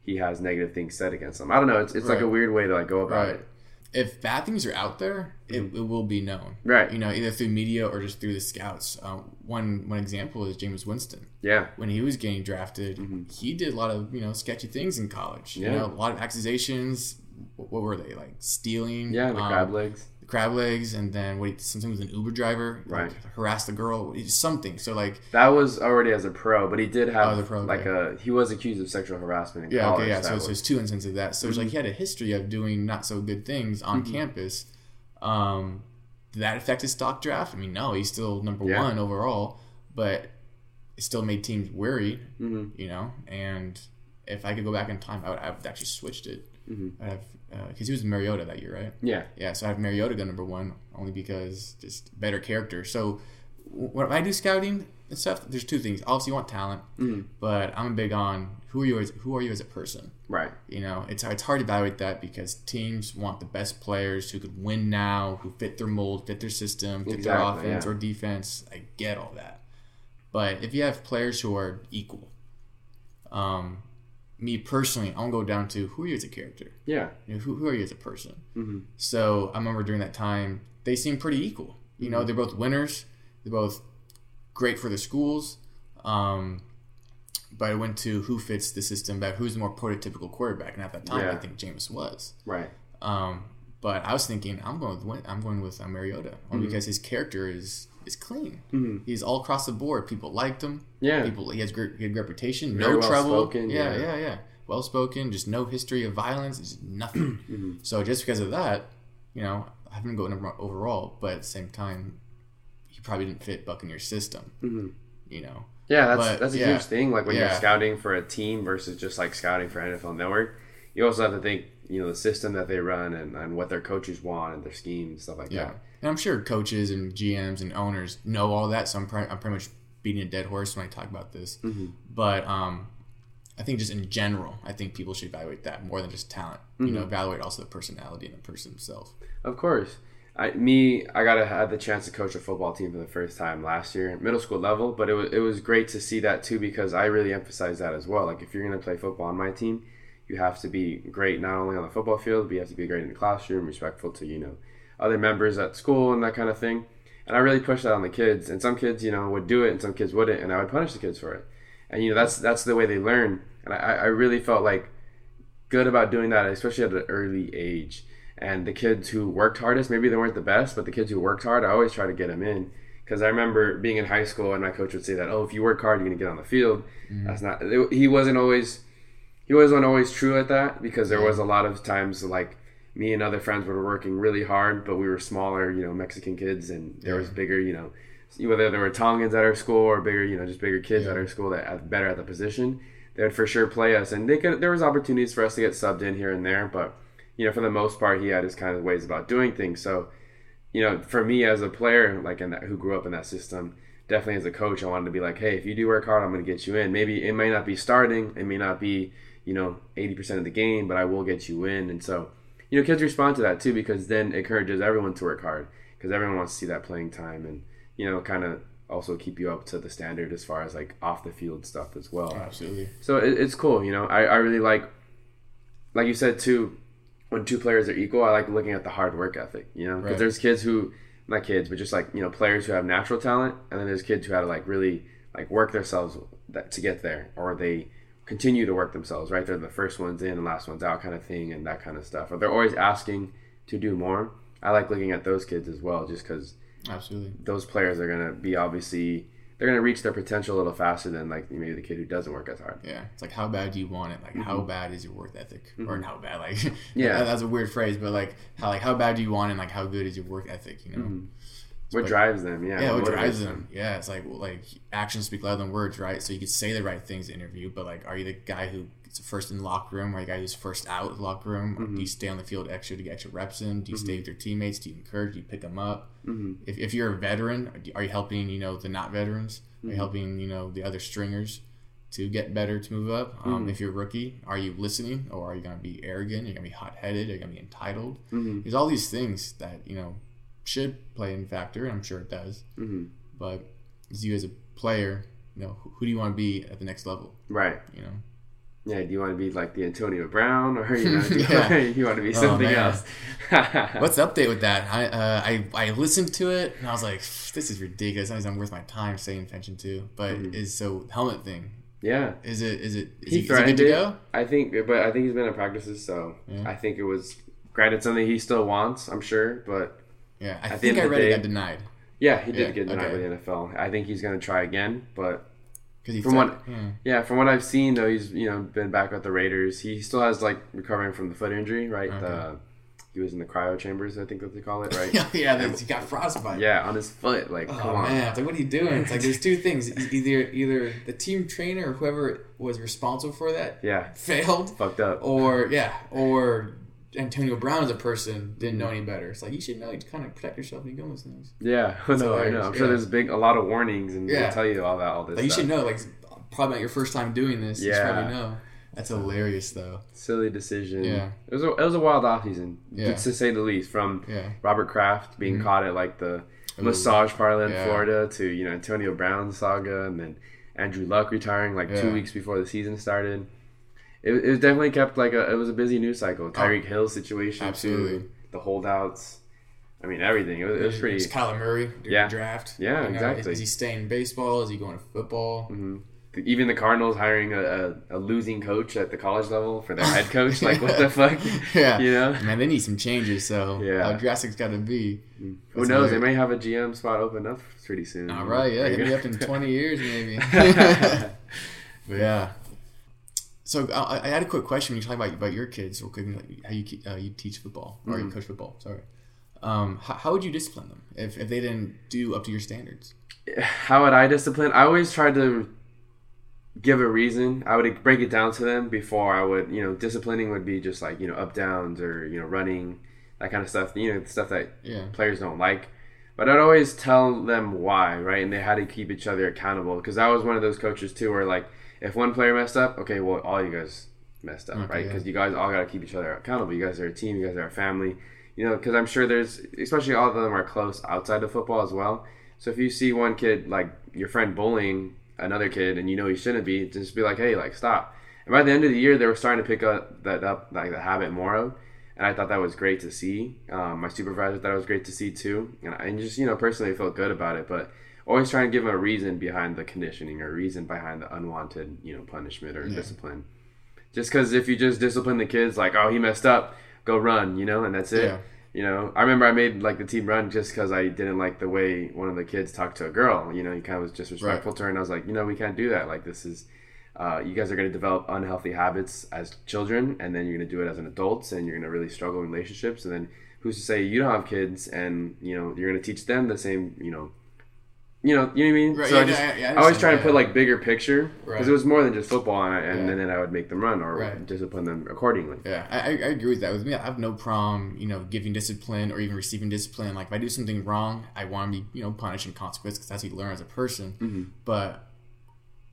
he has negative things said against him. I don't know. It's, it's like a weird way to like go about Right. it. If bad things are out there, it, it will be known. Right. You know, either through media or just through the scouts. Uh, one one example is Jameis Winston. Yeah. when he was getting drafted, he did a lot of you know sketchy things in college. You Mm-hmm. Yeah. know, a lot of accusations. What what were they like? Stealing. Yeah. The um, crab legs. Crab legs, and then what? He, something was an Uber driver. like, Right. harassed the girl. Something. So like, That was already as a pro, but he did have Oh, pro, like a he was accused of sexual harassment yeah, college. okay, yeah. So, was- so there's two instances of that. So it's Mm-hmm. like he had a history of doing not so good things on campus. Um, did that affect his stock draft? I mean, no, he's still number Yeah. one overall, but it still made teams worried. Mhm. You know, and if I could go back in time, I would have actually switched it. Mm-hmm. I'd have because he was in Mariota that year, right? yeah. Yeah, so I have Mariota go number one only because just better character. So when I do scouting and stuff, there's two things. Obviously, you want talent, Mm-hmm. but I'm big on who are you as who are you as a person. Right. You know, it's it's hard to evaluate that because teams want the best players who could win now, who fit their mold, fit their system, fit their offense yeah. or defense. I get all that, but if you have players who are equal, um, me personally, I'll go down to who are you as a character. Yeah. You know, who, who are you as a person? Mm-hmm. So I remember during that time, they seemed pretty equal. You Mm-hmm. know, they're both winners. They're both great for their schools. Um, but I went to who fits the system better, who's the more prototypical quarterback, and at that time, I think Jameis was. Right. Um, but I was thinking, I'm going with I'm going with uh, Mariota only Mm-hmm. because his character is is clean. He's all across the board. People liked him. Yeah. People he has great, good reputation. Very no well trouble. spoken, yeah, yeah. yeah, yeah. Well spoken. Just no history of violence. Just nothing. Mm-hmm. So just because of that, you know, I haven't go number overall, but at the same time, he probably didn't fit Buccaneers system. You know. Yeah, that's But, that's a yeah. huge thing. Like when you're scouting for a team versus just like scouting for NFL Network, you also have to think, you know, the system that they run and, and what their coaches want and their schemes stuff like Yeah, that. And I'm sure coaches and GMs and owners know all that. So I'm, pre- I'm pretty much beating a dead horse when I talk about this. Mm-hmm. But um, I think just in general, I think people should evaluate that more than just talent. You Mm-hmm. know, evaluate also the personality and the person himself. Of course. I, me, I got to had the chance to coach a football team for the first time last year, middle school level. But it was it was great to see that too because I really emphasize that as well. Like if you're going to play football on my team, you have to be great not only on the football field, but you have to be great in the classroom, respectful to you know other members at school and that kind of thing. And I really pushed that on the kids. And some kids, you know, would do it, and some kids wouldn't, and I would punish the kids for it. And you know that's that's the way they learn. And I, I really felt like good about doing that, especially at an early age. And the kids who worked hardest, maybe they weren't the best, but the kids who worked hard, I always try to get them in. Because I remember being in high school and my coach would say that, oh, if you work hard, you're going to get on the field. Mm-hmm. That's not, he wasn't always, he wasn't always true at that because there was a lot of times like me and other friends were working really hard, but we were smaller, you know, Mexican kids and there was bigger, you know, whether there were Tongans at our school or bigger, you know, just bigger kids at our school that are better at the position, they would for sure play us. And they could, there was opportunities for us to get subbed in here and there, but you know, for the most part, he had his kind of ways about doing things. So, you know, for me as a player, like in that, who grew up in that system, definitely as a coach, I wanted to be like, hey, if you do work hard, I'm going to get you in. Maybe it may not be starting, it may not be, you know, 80% of the game, but I will get you in. And so, you know, kids respond to that too because then it encourages everyone to work hard because everyone wants to see that playing time and, you know, kind of also keep you up to the standard as far as like off the field stuff as well. Absolutely. So it, it's cool, you know. I, I really like, like you said too, when two players are equal, I like looking at the hard work ethic, you know, because Right. there's kids who, not kids, but just like you know players who have natural talent, and then there's kids who had to like really like work themselves that, to get there, or they continue to work themselves, right? They're the first ones in and last ones out kind of thing, and that kind of stuff. Or they're always asking to do more. I like looking at those kids as well, just because Absolutely. those players are gonna be obviously they're gonna reach their potential a little faster than like maybe the kid who doesn't work as hard. Yeah, it's like how bad do you want it? Like how bad is your work ethic, or Mhm. how bad? Like Yeah. that- that's a weird phrase, but like how like how bad do you want it? And like how good is your work ethic? You know, Mhm. What drives them? Yeah, yeah, what motivates drives them? Yeah, it's like well, like actions speak louder than words, right? So you could say the right things in the interview, but like, are you the guy who gets first in the locker room, or the guy who's first out of the locker room? Mhm. do you stay on the field extra to get extra reps in? Do you stay Mhm. with your teammates? Do you encourage? Do you pick them up? hmm If, if you're a veteran, are you helping you know the not veterans? Are you Mhm. helping you know the other stringers to get better to move up? Um, Mhm. If you're a rookie, are you listening or are you gonna be arrogant? Are you gonna be hot headed? Are you gonna be entitled? hmm There's all these things that you know should play in factor, and I'm sure it does. hmm But as you as a player, you know who, who do you want to be at the next level? Right. You know, Yeah. Do you want to be like the Antonio Brown, or you know, do Yeah. you want to be Oh, something man. else? what's the update with that? I uh, I I listened to it and I was like, this is ridiculous. Not even worth my time paying attention to. But Mhm. is so helmet thing. Yeah. Is it is it is He he, is threatened to it. go? I think, but I think he's been in practices, so Yeah. I think it was granted something he still wants. I'm sure, but Yeah, I At think I read it day- got denied yeah, he did Yeah, get denied okay. by the NFL. I think he's going to try again, but he From what- yeah. yeah, from what I've seen though, he's you know been back with the Raiders. He still has like recovering from the foot injury, right? Okay. The he was in the cryo chambers, I think that they call it, right? yeah, he got frostbite. yeah, on his foot. Like, Oh come on. man, it's like what are you doing? It's like there's two things. Either either the team trainer or whoever was responsible for that Yeah, failed, fucked up. or yeah, or Antonio Brown as a person didn't know any better. It's like you should know you kind of protect yourself when you go those things. Yeah, no, I know. I'm sure yeah. there's big a lot of warnings and Yeah. they'll tell you all that all this. Like you should know, like probably not your first time doing this. You should Yeah. probably know. That's hilarious though. Silly decision. Yeah. it was a, it was a wild offseason, Yeah. to say the least. From Yeah. Robert Kraft being Mhm. caught at like the Ooh. massage parlor in Yeah. Florida to you know Antonio Brown saga and then Andrew Luck retiring like two weeks before the season started. It, it was definitely kept like a it was a busy news cycle. Tyreek Hill situation, Oh. Absolutely. too, the holdouts. I mean everything. It was, it was pretty. It's Kyler Murray during Yeah. the draft. Yeah, You know, exactly. Is, is he staying in baseball? Is he going to football? Mhm. Even the Cardinals hiring a, a, a losing coach at the college level for their head coach. Like what the fuck? Yeah. You know. Man, they need some changes. So Yeah. how drastic's got to be. Who That's knows? They may have a GM spot open up pretty soon. All right, yeah, hit me up in twenty years maybe. but yeah. So I, I had a quick question when you talk about about your kids, real quick, like, how you uh, you teach football or you Mhm. coach football. Sorry. Um, how, how would you discipline them if, if they didn't do up to your standards? how would I discipline? I always tried to give a reason. I would break it down to them before I would, you know, disciplining would be just like, you know, up downs or, you know, running, that kind of stuff, you know, stuff that Yeah. players don't like. But I'd always tell them why, right? And they had to keep each other accountable because I was one of those coaches too where like if one player messed up, okay, well, all you guys messed up, Okay, right? yeah. Because you guys all got to keep each other accountable. You guys are a team, you guys are a family. You know, because I'm sure there's, especially all of them are close outside of football as well. So if you see one kid like your friend bullying another kid and you know he shouldn't be, just be like, hey, like stop. And by the end of the year, they were starting to pick up that up like the habit more of, and I thought that was great to see. Um, my supervisor thought it was great to see too, and I just you know personally felt good about it. But always trying to give them a reason behind the conditioning or a reason behind the unwanted you know punishment or Yeah. discipline. Just because if you just discipline the kids like, oh, he messed up, go run, you know, and that's it. Yeah. You know, I remember I made like the team run just because I didn't like the way one of the kids talked to a girl. You know, he kind of was disrespectful to her, and I was like, you know, we can't do that. Like, this is, uh, you guys are going to develop unhealthy habits as children, and then you're going to do it as an adults, and you're going to really struggle in relationships. And then who's to say you don't have kids, and you know, you're going to teach them the same, you know, you know, you know what I mean? Right, so yeah, I just, yeah, yeah, I I always try to put like bigger picture because Right. it was more than just football, and, I, and then I would make them run or Right. discipline them accordingly. Yeah, I, I agree with that. With me, I have no problem, you know, giving discipline or even receiving discipline. Like if I do something wrong, I want to be, you know, punished and consequence because that's how you learn as a person. Mhm. But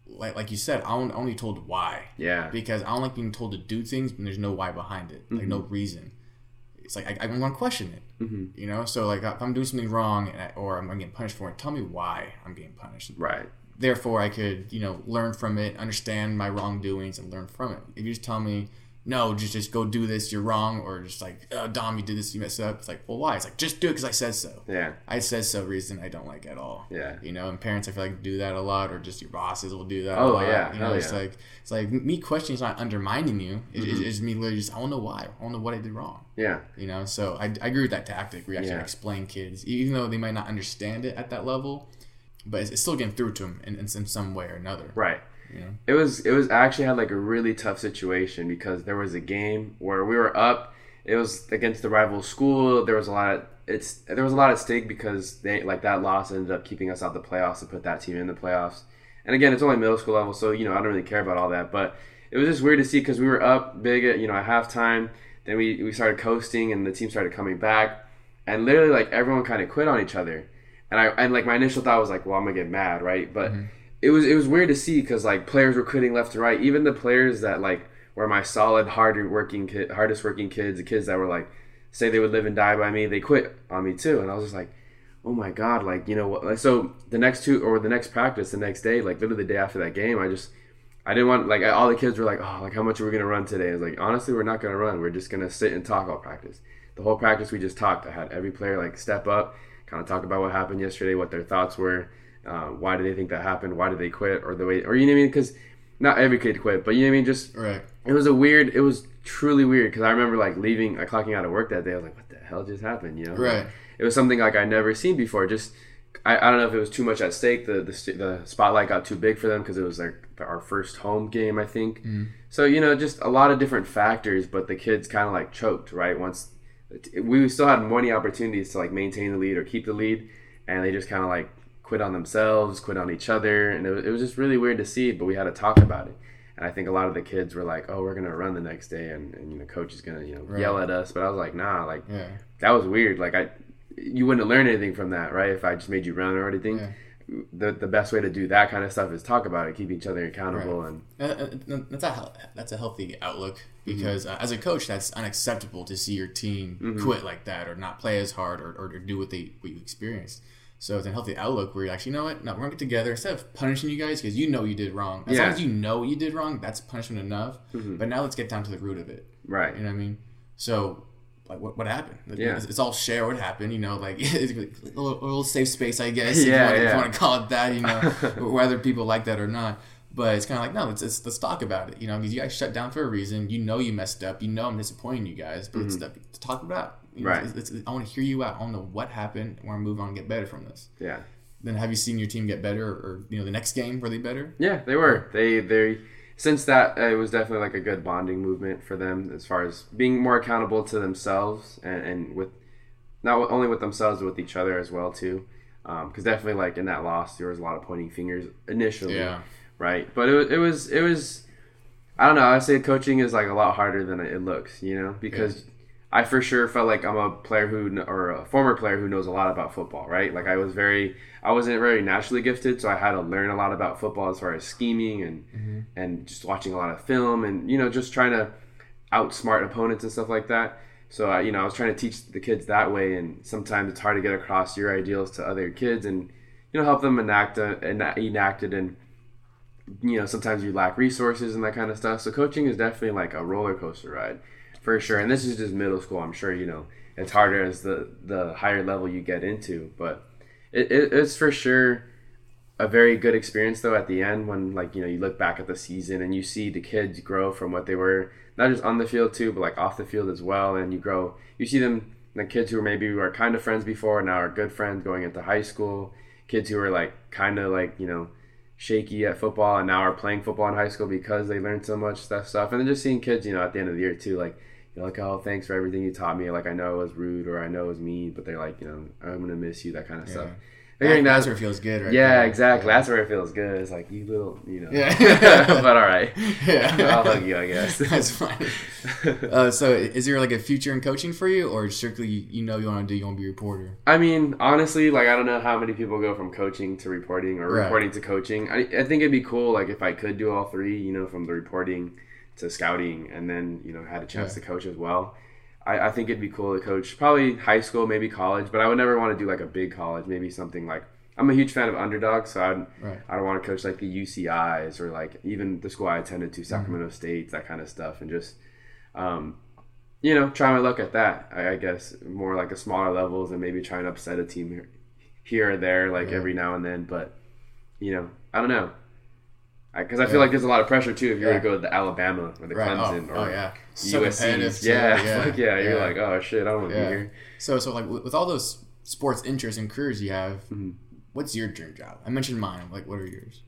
like like you said, I only, told why Yeah. because I don't like being told to do things when there's no why behind it, like no reason. It's like I, don't want to question it, hmm you know. So like if I'm doing something wrong and I, or I'm getting punished for it, tell me why I'm getting punished. Right. therefore I could, you know, learn from it, understand my wrongdoings, and learn from it. If you just tell me, no, just just go do this, you're wrong, or just like, oh, Dom, you did this, you messed up. It's like, well, why? It's like, just do it because I said so. Yeah. I said so reason I don't like at all. Yeah. You know, and parents I feel like do that a lot, or just your bosses will do that. Oh, a lot. yeah, You know, hell it's yeah. like it's like me questioning is not undermining you. It, Mm-hmm. it's, it's me literally just I don't know why. I don't know what I did wrong. Yeah. You know, so I, I agree with that tactic. We actually Yeah. explain kids, even though they might not understand it at that level. but it's, it's still getting through to them in, in, in some way or another. Right. Know? It was it was actually had like a really tough situation because there was a game where we were up. It was against the rival school. There was a lot. Of, it's there was a lot at stake because they like that loss ended up keeping us out the playoffs to put that team in the playoffs. And again, it's only middle school level, so you know I don't really care about all that. But it was just weird to see because we were up big at you know at halftime. Then we we started coasting and the team started coming back, and literally like everyone kind of quit on each other. And I and like my initial thought was like, well, I'm gonna get mad, right? But mm-hmm. It was it was weird to see because like players were quitting left and right. Even the players that like were my solid, hard working kid, hardest working kids, the kids that were like say they would live and die by me, they quit on me too. And I was just like, oh my god, like you know So the next two or the next practice, the next day, like literally the day after that game, I just I didn't want like all the kids were like, oh, like how much are we gonna run today? I was like, honestly, we're not gonna run. We're just gonna sit and talk all practice. The whole practice we just talked. I had every player like step up, kind of talk about what happened yesterday, what their thoughts were, uh, why do they think that happened, why did they quit, or the way, or you know what I mean? Because not every kid quit, but you know what I mean. Just Right. it was a weird. It was truly weird because I remember like leaving, like clocking out of work that day. I was like, what the hell just happened? You know? Right. It was something like I never seen before. Just I, I don't know if it was too much at stake. The the, the spotlight got too big for them because it was like our first home game, I think. So you know, just a lot of different factors. But the kids kind of like choked right once. We still had many opportunities to like maintain the lead or keep the lead, and they just kind of like quit on themselves, quit on each other, and it was, it was just really weird to see. But we had to talk about it. And I think a lot of the kids were like, "Oh, we're gonna run the next day, and, and you know, coach is gonna you know Right. yell at us." But I was like, "Nah, like Yeah. that was weird. Like I, you wouldn't learn anything from that, right? If I just made you run or anything. Yeah. The, the best way to do that kind of stuff is talk about it, keep each other accountable, and Uh, uh, that's a that's a healthy outlook Mm-hmm. because uh, as a coach, that's unacceptable to see your team quit like that or not play as hard or, or, do what they what you experienced. So it's a healthy outlook where you're actually, you know what? No, we're gonna get together instead of punishing you guys because you know you did wrong. As long Yeah. Mm-hmm. as you know you did wrong, that's punishment enough. But now let's get down to the root of it. right, You know what I mean? So, like, what, what happened? Yeah. It's, all share what happened, you know, like, it's a little, a little safe space, I guess, if, Yeah, you want, if you want to call it that, you know, whether people like that or not. But it's kind of like, no, let's, let's, let's talk about it, you know, because you guys shut down for a reason. You know you messed up. You know I'm disappointing you guys, but it's to, to talk about. Right. it's- it's- I want to hear you out. I want to know what happened. I want to move on and get better from this. yeah, Then have you seen your team get better or, you know, the next game, were they better? yeah. They were they they since that uh, it was definitely like a good bonding movement for them as far as being more accountable to themselves and, and with not only with themselves but with each other as well too. Because definitely like in that loss there was a lot of pointing fingers initially. Yeah. right? But it, it was it was I don't know. I say coaching is like a lot harder than it looks, you know, because I for sure felt like I'm a player who or a former player who knows a lot about football, right? Like I was very I wasn't very naturally gifted, so I had to learn a lot about football as far as scheming and and just watching a lot of film and you know just trying to outsmart opponents and stuff like that. So I, you know, I was trying to teach the kids that way, and sometimes it's hard to get across your ideals to other kids, and you know, help them enact uh, enact, enact it and you know sometimes you lack resources and that kind of stuff so coaching is definitely like a roller coaster ride for sure. And this is just middle school. I'm sure you know it's harder as the the higher level you get into but it, it, it's for sure a very good experience though at the end when like you know you look back at the season and you see the kids grow from what they were not just on the field too but like off the field as well. And you grow you see them the kids who maybe were kind of friends before and now are good friends going into high school. Kids who were like kind of like you know shaky at football and now are playing football in high school because they learned so much stuff stuff. And then just seeing kids you know at the end of the year too like you're like oh thanks for everything you taught me like i know it was rude or i know it was mean but they're like you know i'm gonna miss you that kind of stuff Hearing That, that- that's where it feels good, right? yeah there. exactly Yeah. that's where it feels good it's like you little you know Yeah. but all right Yeah. i'll hug you i guess That's fine. Uh, so, is there like a future in coaching for you, or strictly you know you want to do, you want to be a reporter? I mean, honestly, like I don't know how many people go from coaching to reporting or Right. reporting to coaching. I, I think it'd be cool, like if I could do all three, you know, from the reporting to scouting, and then you know had a chance Yeah. to coach as well. I, I think it'd be cool to coach probably high school, maybe college, but I would never want to do like a big college. Maybe something like I'm a huge fan of underdogs, so I'd, Right. I don't want to coach like the UCIs or like even the school I attended Mm-hmm. to, Sacramento State, that kind of stuff, and just um, you know, try my luck at that. I, I guess more like a smaller levels and maybe try and upset a team here, here or there, like Yeah. every now and then. But you know, I don't know, because I, feel Yeah. like there's a lot of pressure too if you were Yeah. to go to the Alabama or the Right. Clemson oh, or oh, yeah. So USC. Yeah, yeah. like, yeah, You're like, oh shit, I don't want to be here. So, so like with all those sports interests and careers you have, Mm-hmm. what's your dream job? I mentioned mine. Like, what are yours?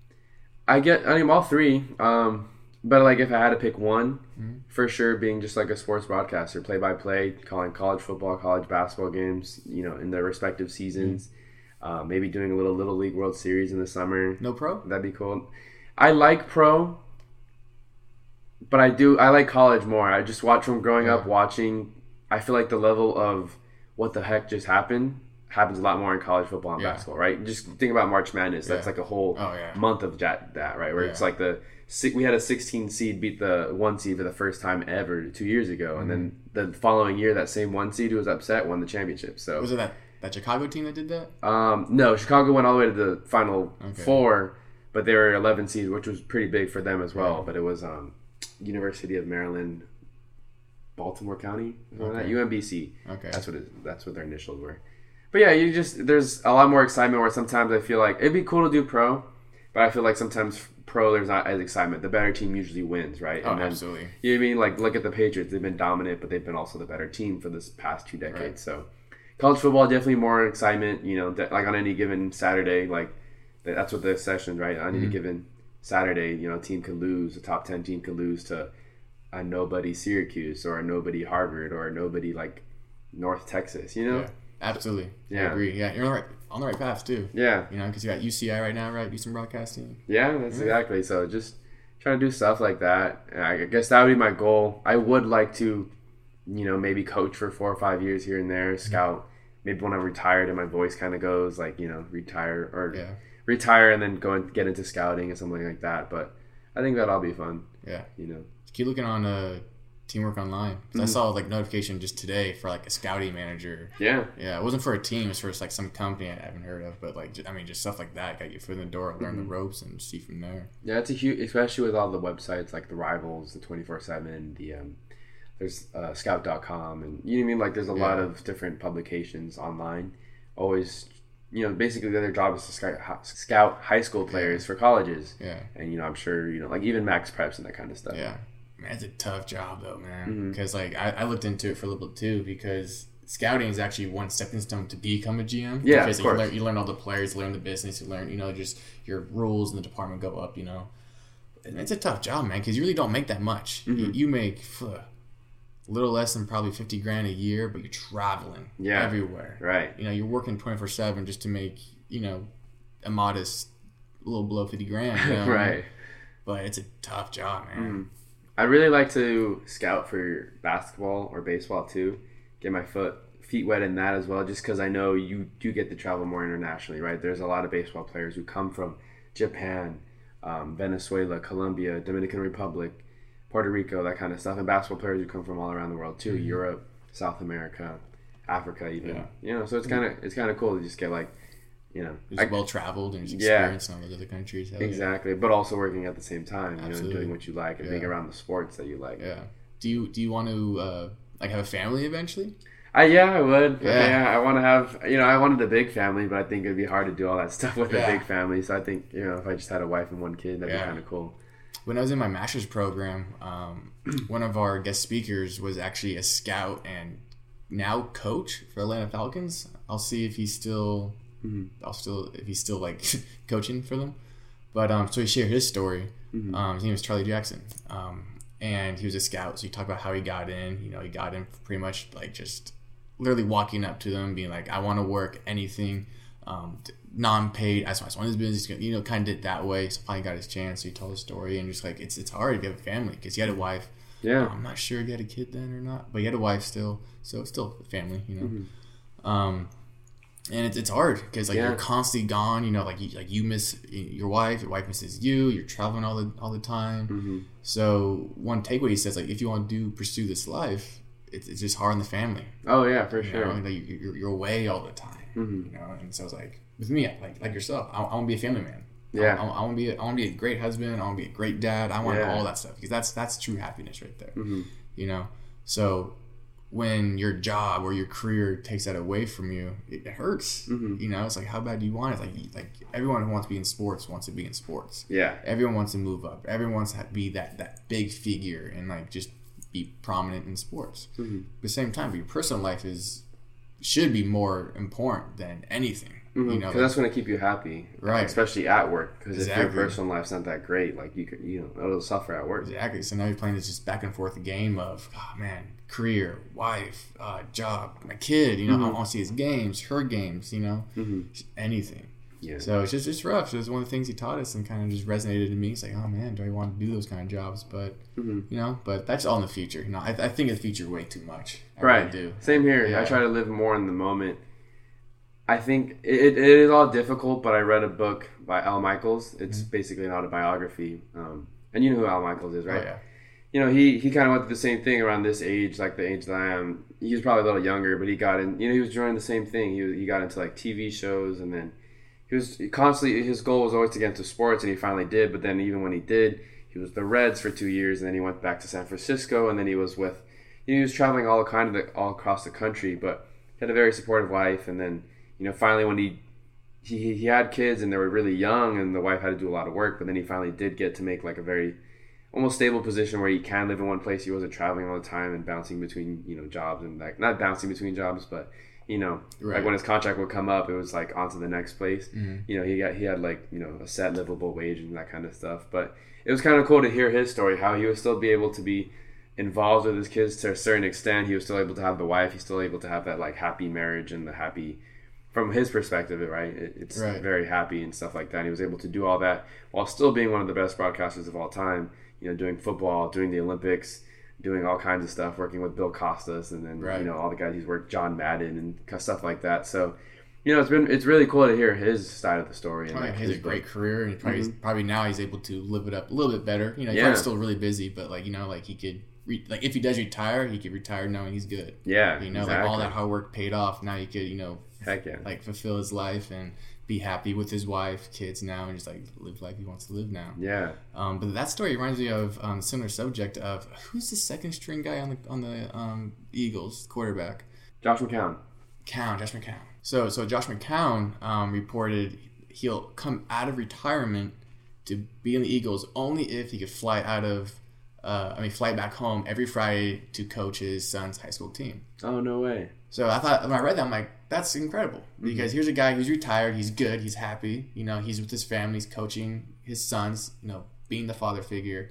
I get I mean all three. Um, but like if I had to pick one, Mm-hmm. for sure being just like a sports broadcaster, play by play, calling college football, college basketball games, you know, in their respective seasons. Uh, maybe doing a little little league World Series in the summer. No pro. That'd be cool. I like pro, but I do I like college more. I just watch from growing up watching. I feel like the level of what the heck just happened happens a lot more in college football and Yeah. basketball, right? Just think about March Madness. That's Yeah. like a whole Oh, yeah. month of that, that right? Where it's like the we had a 16 seed beat the one seed for the first time ever two years ago, and then Mm-hmm. the following year that same one seed who was upset won the championship. So Was it that that Chicago team that did that? um, no, Chicago went all the way to the final Okay. four, but they were 11 seed, which was pretty big for them as well. But it was um, University of Maryland, Baltimore County, that? UMBC. Okay. That's what it, that's what their initials were. But yeah, you just there's a lot more excitement. Where sometimes I feel like it'd be cool to do pro, but I feel like sometimes pro there's not as excitement. The better team usually wins, right? Oh, And then- absolutely. you know I mean? Like, look at the Patriots. They've been dominant, but they've been also the better team for this past two decades. Right. So, college football definitely more excitement. You know, like on any given Saturday, like that's what the session, right? On Mm-hmm. any given Saturday, you know, a team could lose. A top ten team could lose to a nobody Syracuse or a nobody Harvard or a nobody like North Texas. You know? Yeah, absolutely. Yeah. I agree. Yeah, you're on the right on the right path too. Yeah. You know, because you got UCI right now, right? Do some broadcasting. Yeah, that's exactly. So just trying to do stuff like that. And I guess that would be my goal. I would like to, you know, maybe coach for four or five years here and there, scout. Maybe when I'm retired and my voice kind of goes, like you know, retire or Yeah. Retire and then go and get into scouting or something like that. But I think that'll be fun. Yeah. You know. Keep looking on uh, Teamwork Online. Mm-hmm. I saw like notification just today for like a scouting manager. Yeah. Yeah, it wasn't for a team. It's for like some company I haven't heard of. But like, I mean, just stuff like that. Got your foot in the door, learn Mm-hmm. the ropes, and see from there. Yeah, it's a huge, especially with all the websites like the Rivals, the twenty four seven, the um, there's uh, Scout.com, and you know what I mean. Like, there's a lot of different publications online. Always, you know, basically their job is to scout, high school players for colleges, Yeah. and you know, I'm sure you know, like even Max Preps and that kind of stuff. Yeah, man, it's a tough job though, man. Mm-hmm. Because like I, I looked into it for a little bit too. Because scouting is actually one stepping stone to become a GM. Yeah, because of you course. learn, you learn all the players, you learn the business, you learn you know just your rules in the department go up. You know, and it's a tough job, man. Because you really don't make that much. Mm-hmm. You, you make phew, a little less than probably fifty grand a year, but you're traveling Yeah. everywhere. Right. You know, you're working twenty four seven just to make you know a modest little below fifty grand. You know? right. But it's a tough job, man. I really like to scout for basketball or baseball too. Get my foot feet wet in that as well, just because I know you do get to travel more internationally, right? There's a lot of baseball players who come from Japan, um, Venezuela, Colombia, Dominican Republic, Puerto Rico, that kind of stuff, and basketball players who come from all around the world too, mm-hmm. Europe, South America, Africa, even. Yeah. You know, so it's mm-hmm. kind of it's kind of cool to just get like, you know, Just well traveled and just Yeah. experienced in all those other countries. Hell yeah. exactly, but also working at the same time, you know, and doing what you like and being around the sports that you like. Yeah. Do you do you want to uh, like have a family eventually? I, yeah, I would. Yeah, Yeah. I want to have. You know, I wanted a big family, but I think it'd be hard to do all that stuff with Yeah. a big family. So I think you know, if I just had a wife and one kid, that'd Yeah. be kind of cool. When I was in my master's program, um, one of our guest speakers was actually a scout and now coach for Atlanta Falcons. I'll see if he's still, I'll still if he's still like coaching for them. But um, so he shared his story. Um, his name was Charlie Jackson, um, and he was a scout. So he talked about how he got in. You know, he got in pretty much like just literally walking up to them, being like, "I want to work anything." Um, non-paid. I just want his business. You know, kind of did that way. So finally got his chance. So he told his story, and just like it's it's hard if you have a family because he had a wife. Yeah, I'm not sure if he had a kid then or not, but he had a wife still, so it's still a family, you know. Um, and it's, it's hard because like Yeah. you're constantly gone, you know, like you, like you miss your wife, your wife misses you, you're traveling all the all the time. So one takeaway he says like if you want to do pursue this life, it's, it's just hard on the family. Oh yeah, for You sure. know, like you're, you're away all the time. Mm-hmm. You know, and so it's like with me, like like yourself, I, I want to be a family man. Yeah. I, I want to be. A, I want to be a great husband. I want to be a great dad. I want Yeah. all that stuff because that's that's true happiness right there. Mm-hmm. You know, so when your job or your career takes that away from you, it, it hurts. Mm-hmm. You know, it's like how bad do you want it? Like like everyone who wants to be in sports wants to be in sports. Yeah, Everyone wants to move up. Everyone wants to be that that big figure and like just be prominent in sports. At the same time, your personal life is should be more important than anything. Mm-hmm. You know, because that's going to keep you happy, Right. Especially at work, because if your personal life's not that great, like you could, you know, it'll suffer at work. Exactly. So now you're playing this just back and forth game of, oh man, career, wife, uh, job, my kid. You know, I want to see his games, her games. You know, just anything. Yeah. So it's just it's rough. So it's one of the things he taught us and kind of just resonated in me. It's like, oh man, do I want to do those kind of jobs? But you know, but that's all in the future. You know, I, I think of the future way too much. I Right. really do. Same here. I try to live more in the moment. I think it, it is all difficult, but I read a book by Al Michaels. It's basically an autobiography. Um, and you know who Al Michaels is, right? Mm-hmm. Oh, yeah. You know, he, he kind of went through the same thing around this age, like the age that I am. He was probably a little younger, but he got in, you know, he was doing the same thing. He, he got into like TV shows and then he was constantly, his goal was always to get into sports and he finally did. But then even when he did, he was the Reds for two years and then he went back to San Francisco and then he was with, you know, he was traveling all kind of the, all across the country, but he had a very supportive wife. And then, you know, finally when he, he, he had kids and they were really young and the wife had to do a lot of work, but then he finally did get to make like a very almost stable position where he can live in one place. He wasn't traveling all the time and bouncing between, you know, jobs and like not bouncing between jobs, but you know, Right. like when his contract would come up, it was like on to the next place. Mm-hmm. You know, he got he had like you know a set livable wage and that kind of stuff. But it was kind of cool to hear his story, how he would still be able to be involved with his kids to a certain extent. He was still able to have the wife. He's still able to have that like happy marriage and the happy, from his perspective, right? It, it's Right. very happy and stuff like that. And he was able to do all that while still being one of the best broadcasters of all time. You know, doing football, doing the Olympics, doing all kinds of stuff, working with Bill Costas, and then Right. you know all the guys he's worked, John Madden, and stuff like that. So. You know, it's been it's really cool to hear his side of the story. And Oh, like, he has a his great book. career, and probably mm-hmm. probably now he's able to live it up a little bit better. You know, he's Yeah. still really busy, but like you know, like he could re- like if he does retire, he could retire knowing he's good. Yeah, You know, like all that hard work paid off. Now he could you know Heck yeah. like fulfill his life and be happy with his wife, kids now, and just like live life he wants to live now. Yeah. Um, but that story reminds me of um, similar subject of who's the second string guy on the on the um, Eagles quarterback. Josh McCown. McCown, Josh McCown. So, so Josh McCown um, reported he'll come out of retirement to be in the Eagles only if he could fly out of, uh, I mean, fly back home every Friday to coach his son's high school team. Oh no way. So I thought when I read that, I'm like, that's incredible mm-hmm. because here's a guy who's retired, he's good, he's happy, you know, he's with his family, he's coaching his sons, you know, being the father figure.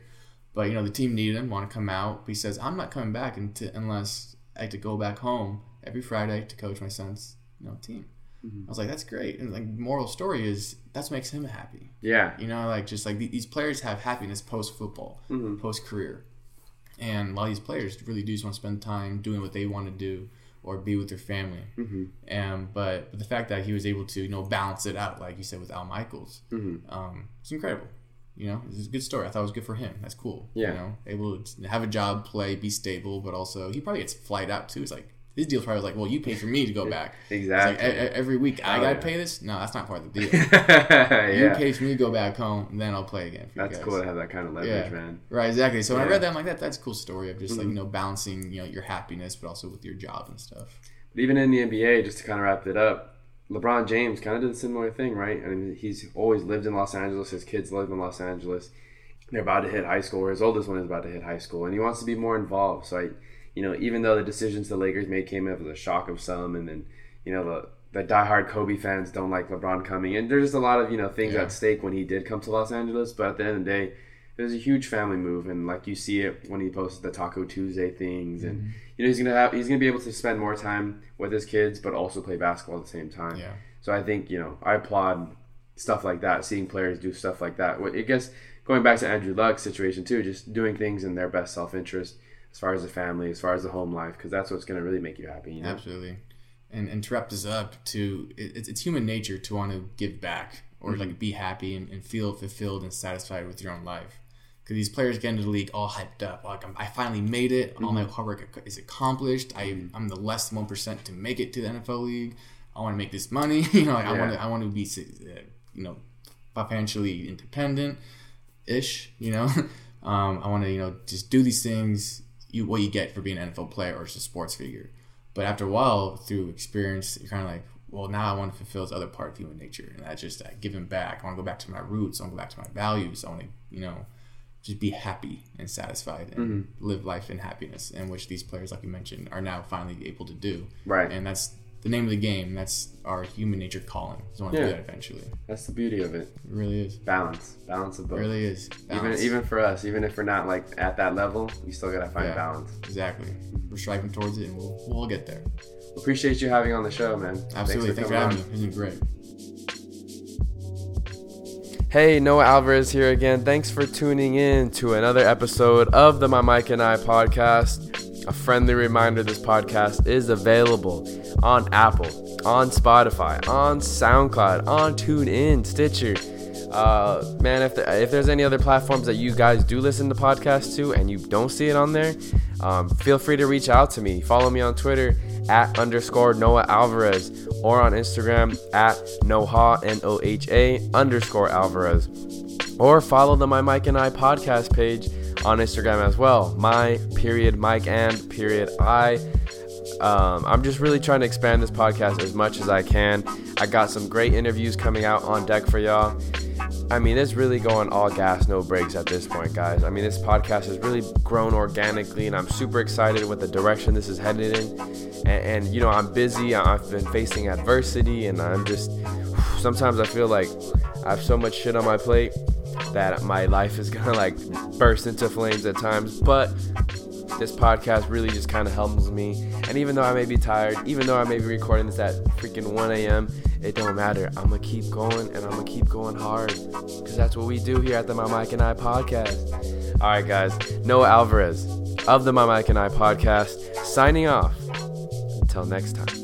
But you know, the team needed him, want to come out. But he says, I'm not coming back until, unless I have to go back home every Friday to coach my son's, you know, team. Mm-hmm. I was like, that's great. And like, moral story is that's makes him happy. Yeah. You know, like just like these players have happiness post football, mm-hmm. post career, and a lot of these players really do just want to spend time doing what they want to do or be with their family. Mm-hmm. And but, but the fact that he was able to you know balance it out, like you said with Al Michaels, um, it's incredible. You know, it's a good story. I thought it was good for him. That's cool. Yeah. You know, able to have a job, play, be stable, but also he probably gets flight out too. It's like his deal's probably like, well, you pay for me to go back. Exactly. like every week I Oh, gotta yeah. pay this. No, that's not part of the deal. yeah. You pay for me to go back home, and then I'll play again. For That's you guys. cool to have that kind of leverage, man. Right, exactly. So when I read that, I'm like, that that's a cool story of just like mm-hmm. you know balancing you know your happiness, but also with your job and stuff. But even in the NBA, just to kind of wrap it up, LeBron James kind of did a similar thing, right? I mean, he's always lived in Los Angeles. His kids live in Los Angeles. They're about to hit high school, or his oldest one is about to hit high school, and he wants to be more involved. So I, you know, even though the decisions the Lakers made came as a shock of some, and then you know the the diehard Kobe fans don't like LeBron coming, and there's just a lot of you know things Yeah. at stake when he did come to Los Angeles. But at the end of the day, it was a huge family move, and like you see it when he posted the Taco Tuesday things, and mm-hmm. you know he's gonna have he's gonna be able to spend more time with his kids, but also play basketball at the same time. Yeah. So I think you know I applaud stuff like that, seeing players do stuff like that. I guess going back to Andrew Luck's situation too, just doing things in their best self interest as far as the family, as far as the home life, because that's what's gonna really make you happy. You know? Absolutely. And and to wrap this up, to it, it's, it's human nature to want to give back or Mm-hmm. like be happy and, and feel fulfilled and satisfied with your own life. Because these players get into the league all hyped up, like I'm, I finally made it, all Mm-hmm. my hard work is accomplished. I I'm the less than one percent to make it to the NFL league. I want to make this money. you know, like I want to I want to be uh, you know financially independent ish. You know, um, I want to you know just do these things. You what you get for being an NFL player or just a sports figure. But after a while, through experience, you're kind of like, well, now I want to fulfill this other part of human nature, and that's just uh, giving back. I want to go back to my roots. I want to go back to my values. I want to, you know, just be happy and satisfied and Mm-hmm. live life in happiness, and which these players, like you mentioned, are now finally able to do. Right. And that's the name of the game. That's our human nature calling. Just want to Yeah. do that eventually. That's the beauty of it. It really is. Balance, balance of It both. really is. even Balance. even for us, even if we're not like at that level, we still gotta find Yeah. balance. exactly. We're striving towards it, and we'll we'll get there. Appreciate you having on the show, man. Absolutely. Thanks for, coming having me. This is great. Hey, Noah Alvarez here again. Thanks for tuning in to another episode of the My Mic and I podcast. A friendly reminder this podcast is available on Apple, on Spotify, on SoundCloud, on TuneIn, Stitcher. Uh, man, if, there, if there's any other platforms that you guys do listen to podcasts to and you don't see it on there, um, feel free to reach out to me. Follow me on Twitter at underscore Noah Alvarez or on Instagram at Noha, N O H A underscore Alvarez. Or follow the My Mic and I podcast page on Instagram as well. My period Mic and period I. Um, I'm just really trying to expand this podcast as much as I can. I got some great interviews coming out on deck for y'all. I mean, it's really going all gas, no brakes at this point, guys. I mean, this podcast has really grown organically, and I'm super excited with the direction this is headed in. And, and you know, I'm busy. I've been facing adversity, and I'm just sometimes I feel like I have so much shit on my plate that my life is gonna like burst into flames at times. But this podcast really just kind of helps me. And even though I may be tired, even though I may be recording this at freaking 1 a.m., it don't matter. I'm gonna keep going and I'm gonna keep going hard because that's what we do here at the My Mic and I podcast. All right, guys. Noah Alvarez of the My Mic and I podcast signing off. Until next time.